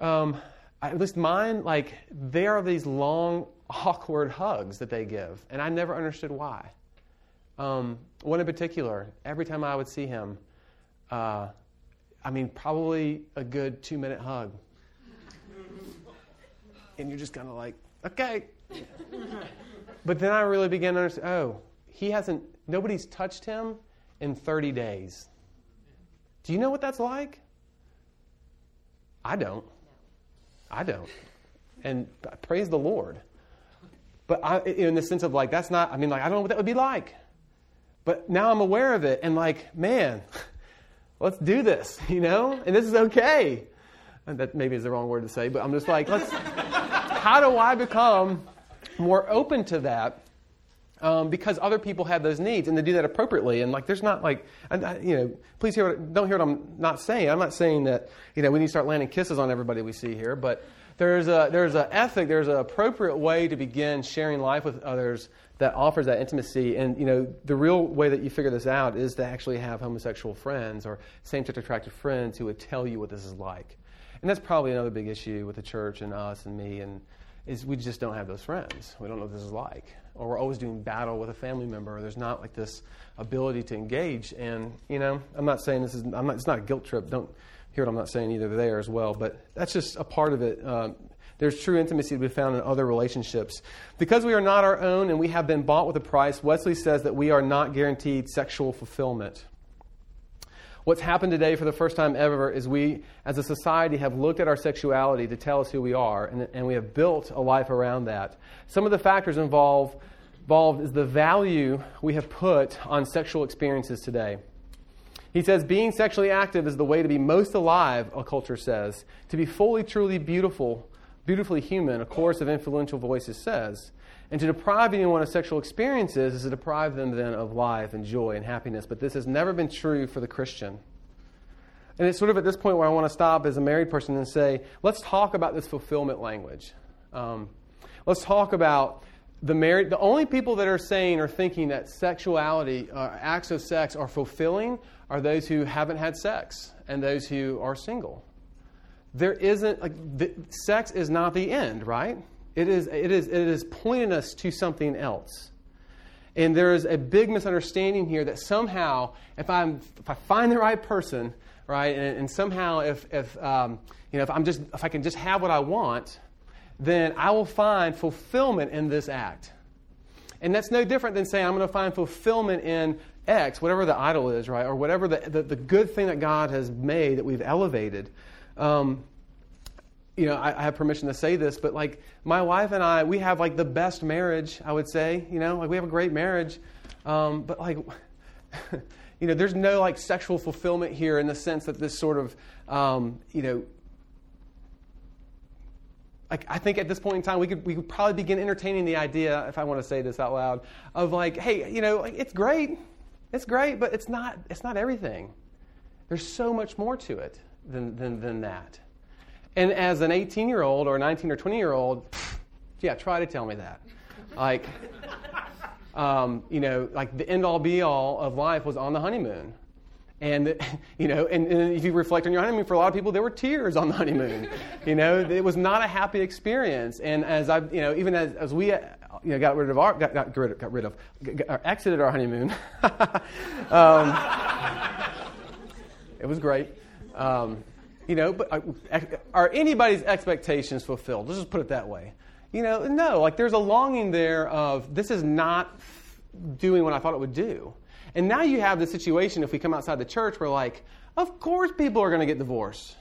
um, at least mine, like, there are these long, *laughs* awkward hugs that they give. And I never understood why. Um, one in particular, every time I would see him, uh, I mean, probably a good two minute hug and you're just kind of like, okay. but then I really began to understand oh, he hasn't, nobody's touched him in 30 days. Do you know what that's like? I don't. I don't. And praise the Lord. But I, in the sense of like, that's not, I mean, like, I don't know what that would be like. But now I'm aware of it and like, man, *laughs* let's do this, *laughs* you know? And this is okay. And that maybe is the wrong word to say, but I'm just like, let's, *laughs* how do I become more open to that? Um, because other people have those needs and to do that appropriately. And like, there's not like, I, you know, please hear what, don't hear what I'm not saying. I'm not saying that, you know, we need to start landing kisses on everybody we see here, but there's a, there's an ethic, there's an appropriate way to begin sharing life with others that offers that intimacy. And, you know, the real way that you figure this out is to actually have homosexual friends or same-sex attracted friends who would tell you what this is like. And that's probably another big issue with the church and us and me and is we just don't have those friends. We don't know what this is like. Or we're always doing battle with a family member. Or there's not like this ability to engage. And, you know, I'm not saying this is, I'm not, it's not a guilt trip. Don't hear what I'm not saying either there as well. But that's just a part of it. Uh, there's true intimacy to be found in other relationships. Because we are not our own and we have been bought with a price, Wesley says that we are not guaranteed sexual fulfillment. What's happened today for the first time ever is we, as a society, have looked at our sexuality to tell us who we are, and, and we have built a life around that. Some of the factors involved, involved is the value we have put on sexual experiences today. He says, being sexually active is the way to be most alive, a culture says. To be fully, truly beautiful, beautifully human, a chorus of influential voices says. And to deprive anyone of sexual experiences is to deprive them then of life and joy and happiness. But this has never been true for the Christian. And it's sort of at this point where I want to stop as a married person and say, let's talk about this fulfillment language. Um, let's talk about the married. The only people that are saying or thinking that sexuality, uh, acts of sex, are fulfilling are those who haven't had sex and those who are single. There isn't like the, sex is not the end, right? It is, it, is, it is pointing us to something else. And there is a big misunderstanding here that somehow, if, I'm, if I find the right person, right, and, and somehow if, if, um, you know, if, I'm just, if I can just have what I want, then I will find fulfillment in this act. And that's no different than saying I'm going to find fulfillment in X, whatever the idol is, right, or whatever the, the, the good thing that God has made that we've elevated. Um, you know, I, I, have permission to say this, but like my wife and I, we have like the best marriage, I would say. You know, like we have a great marriage, um, but like, *laughs* you know, there's no like sexual fulfillment here in the sense that this sort of, um, you know, like I think at this point in time we could we could probably begin entertaining the idea, if I want to say this out loud, of like, hey, you know, like, it's great, it's great, but it's not it's not everything. There's so much more to it than than, than that. And as an 18 year old or 19 or 20 year old, yeah, try to tell me that. Like, um, you know, like the end all be all of life was on the honeymoon. And, *laughs* you know, and, and, if you reflect on your honeymoon, for a lot of people, there were tears on the honeymoon. you know, it was not a happy experience. And as I, you know, even as, as we, you know, got rid of our, got, got rid of, got rid of, got, exited our honeymoon, *laughs* um, it was great. Um, you know, but uh, are anybody's expectations fulfilled? Let's just put it that way. You know, no, like there's a longing there of this is not doing what I thought it would do. And now you have the situation, if we come outside the church, we're like, of course people are going to get divorced.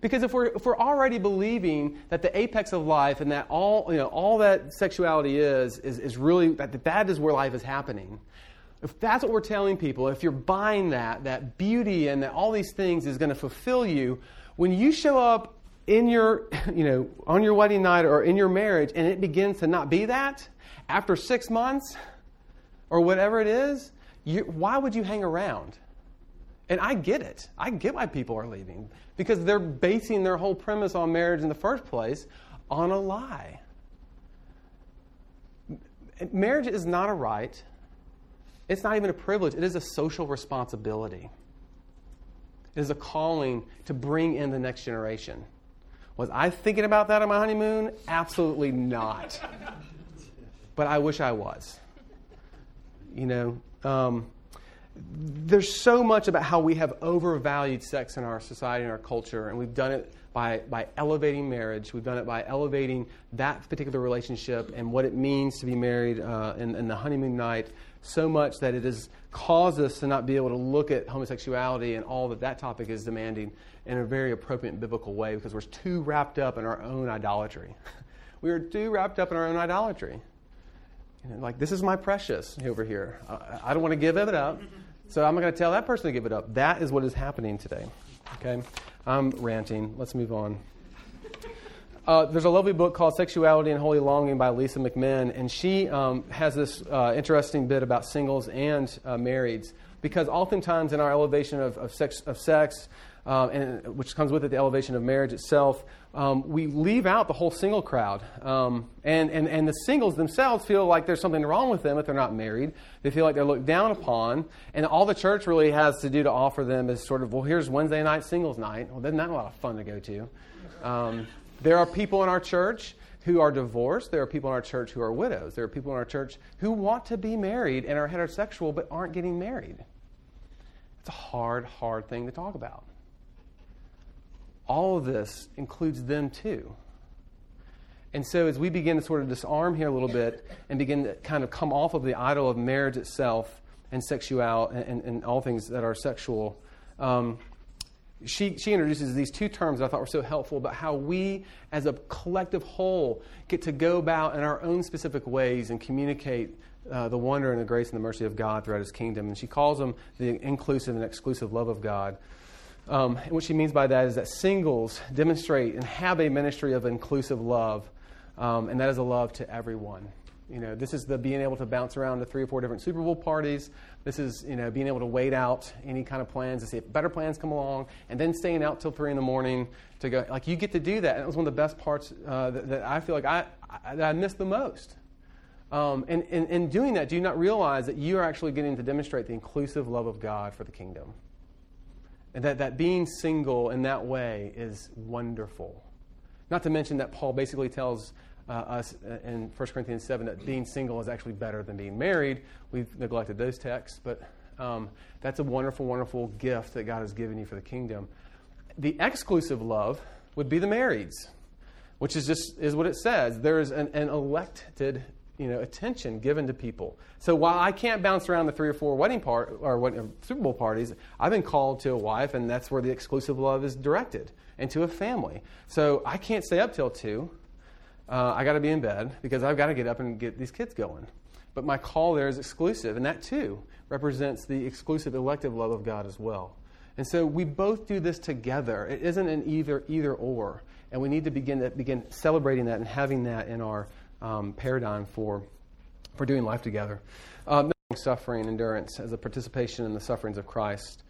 Because if we're, if we're already believing that the apex of life and that all, you know, all that sexuality is, is, is really, that that is where life is happening, if that's what we're telling people, if you're buying that, that beauty and that all these things is going to fulfill you, when you show up in your, *laughs* you know, on your wedding night or in your marriage and it begins to not be that after six months or whatever it is, you, why would you hang around? And I get it. I get why people are leaving because they're basing their whole premise on marriage in the first place on a lie. Marriage is not a right, it's not even a privilege, it is a social responsibility. It is a calling to bring in the next generation. Was I thinking about that on my honeymoon? Absolutely not. but I wish I was. You know, um, there's so much about how we have overvalued sex in our society and our culture, and we've done it by, by elevating marriage. We've done it by elevating that particular relationship and what it means to be married uh, in the honeymoon night so much that it has caused us to not be able to look at homosexuality and all that that topic is demanding in a very appropriate biblical way because we're too wrapped up in our own idolatry. *laughs* we are too wrapped up in our own idolatry. You know, like, this is my precious over here. I, I don't want to give it up, so I'm not going to tell that person to give it up. That is what is happening today. Okay? I'm ranting. Let's move on. Uh, there's a lovely book called Sexuality and Holy Longing by Lisa McMinn, and she um, has this uh, interesting bit about singles and uh, marrieds because oftentimes in our elevation of, of sex, of sex um, and, which comes with it the elevation of marriage itself, um, we leave out the whole single crowd. Um, and, and, and the singles themselves feel like there's something wrong with them if they're not married. They feel like they're looked down upon. And all the church really has to do to offer them is sort of, well, here's Wednesday night singles night. Well, isn't that a lot of fun to go to? Um, there are people in our church who are divorced. There are people in our church who are widows. There are people in our church who want to be married and are heterosexual but aren't getting married. It's a hard, hard thing to talk about. All of this includes them too. And so, as we begin to sort of disarm here a little bit and begin to kind of come off of the idol of marriage itself and sexuality and, and, and all things that are sexual, um, she, she introduces these two terms that I thought were so helpful about how we, as a collective whole, get to go about in our own specific ways and communicate uh, the wonder and the grace and the mercy of God throughout His kingdom. And she calls them the inclusive and exclusive love of God. Um, and what she means by that is that singles demonstrate and have a ministry of inclusive love, um, and that is a love to everyone. You know, this is the being able to bounce around to three or four different Super Bowl parties. This is, you know, being able to wait out any kind of plans to see if better plans come along, and then staying out till three in the morning to go. Like you get to do that, and it was one of the best parts uh, that, that, I feel like I, I, I missed the most. Um, and in doing that, do you not realize that you are actually getting to demonstrate the inclusive love of God for the kingdom? And that, that being single in that way is wonderful. Not to mention that Paul basically tells uh, us in 1 Corinthians 7 that being single is actually better than being married. We've neglected those texts, but um, that's a wonderful, wonderful gift that God has given you for the kingdom. The exclusive love would be the marrieds, which is just is what it says. There is an, an elected you know, attention given to people. So while I can't bounce around the three or four wedding part or what, uh, Super Bowl parties, I've been called to a wife, and that's where the exclusive love is directed, and to a family. So I can't stay up till two. Uh, I got to be in bed because I've got to get up and get these kids going. But my call there is exclusive, and that too represents the exclusive elective love of God as well. And so we both do this together. It isn't an either either or, and we need to begin to begin celebrating that and having that in our um, paradigm for, for doing life together. Um, suffering endurance as a participation in the sufferings of Christ.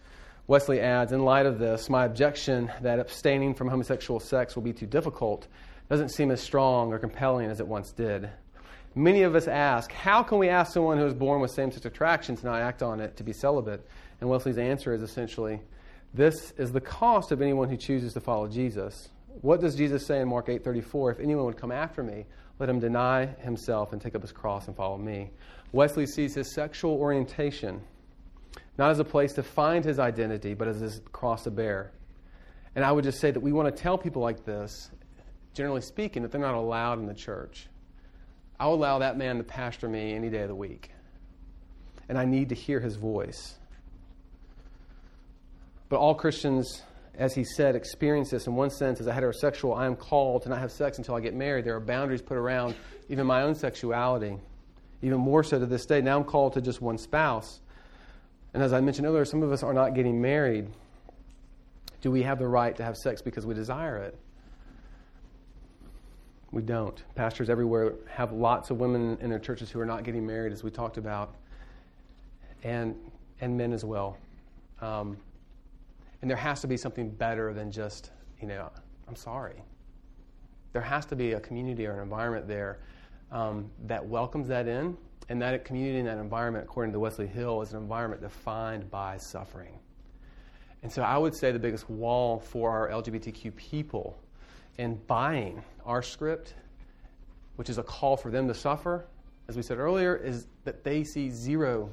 Wesley adds, in light of this, my objection that abstaining from homosexual sex will be too difficult doesn't seem as strong or compelling as it once did. Many of us ask, how can we ask someone who is born with same sex attraction to not act on it, to be celibate? And Wesley's answer is essentially, this is the cost of anyone who chooses to follow Jesus. What does Jesus say in Mark 8:34? If anyone would come after me, let him deny himself and take up his cross and follow me. Wesley sees his sexual orientation not as a place to find his identity, but as his cross to bear. And I would just say that we want to tell people like this, generally speaking, that they're not allowed in the church. I will allow that man to pastor me any day of the week. And I need to hear his voice. But all Christians as he said, experience this in one sense as a heterosexual. I am called to not have sex until I get married. There are boundaries put around even my own sexuality, even more so to this day. Now I'm called to just one spouse. And as I mentioned earlier, some of us are not getting married. Do we have the right to have sex because we desire it? We don't. Pastors everywhere have lots of women in their churches who are not getting married, as we talked about, and, and men as well. Um, and there has to be something better than just, you know, I'm sorry. There has to be a community or an environment there um, that welcomes that in, and that community and that environment, according to Wesley Hill, is an environment defined by suffering. And so I would say the biggest wall for our LGBTQ people in buying our script, which is a call for them to suffer, as we said earlier, is that they see zero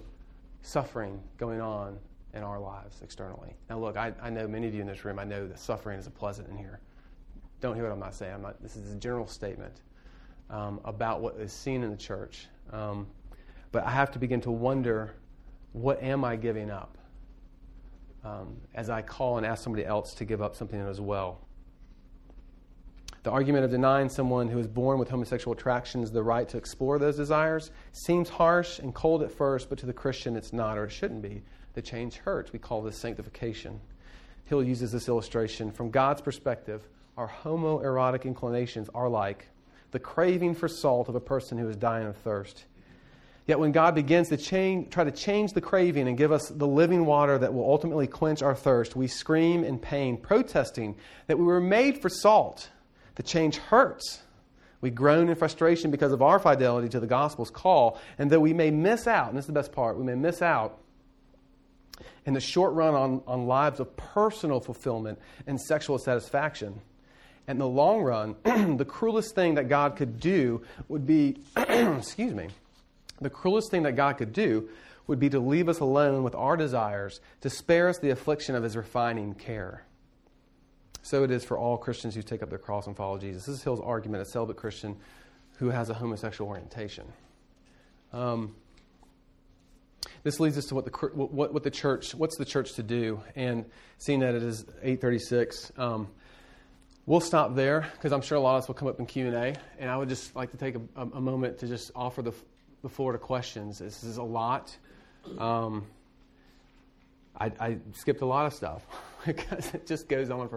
suffering going on in our lives externally. Now, look, I, I know many of you in this room, I know that suffering is a pleasant in here. Don't hear what I'm not saying. I'm not, this is a general statement um, about what is seen in the church. Um, but I have to begin to wonder what am I giving up um, as I call and ask somebody else to give up something as well? The argument of denying someone who is born with homosexual attractions the right to explore those desires seems harsh and cold at first, but to the Christian it's not or it shouldn't be. The change hurts. We call this sanctification. Hill uses this illustration. From God's perspective, our homoerotic inclinations are like the craving for salt of a person who is dying of thirst. Yet when God begins to change, try to change the craving and give us the living water that will ultimately quench our thirst, we scream in pain, protesting that we were made for salt the change hurts. We groan in frustration because of our fidelity to the gospel's call, and though we may miss out, and this is the best part, we may miss out in the short run on, on lives of personal fulfillment and sexual satisfaction. And in the long run, *clears throat* the cruelest thing that God could do would be, *clears throat* excuse me, the cruelest thing that God could do would be to leave us alone with our desires, to spare us the affliction of his refining care. So it is for all Christians who take up their cross and follow Jesus. This is Hill's argument, a celibate Christian who has a homosexual orientation. Um, this leads us to what the, what, what, the church, what's the church to do? And seeing that it is 836, um, we'll stop there because I'm sure a lot of us will come up in Q&A. And I would just like to take a, a moment to just offer the, the floor to questions. This is a lot. Um, I, I skipped a lot of stuff because *laughs* it just goes on for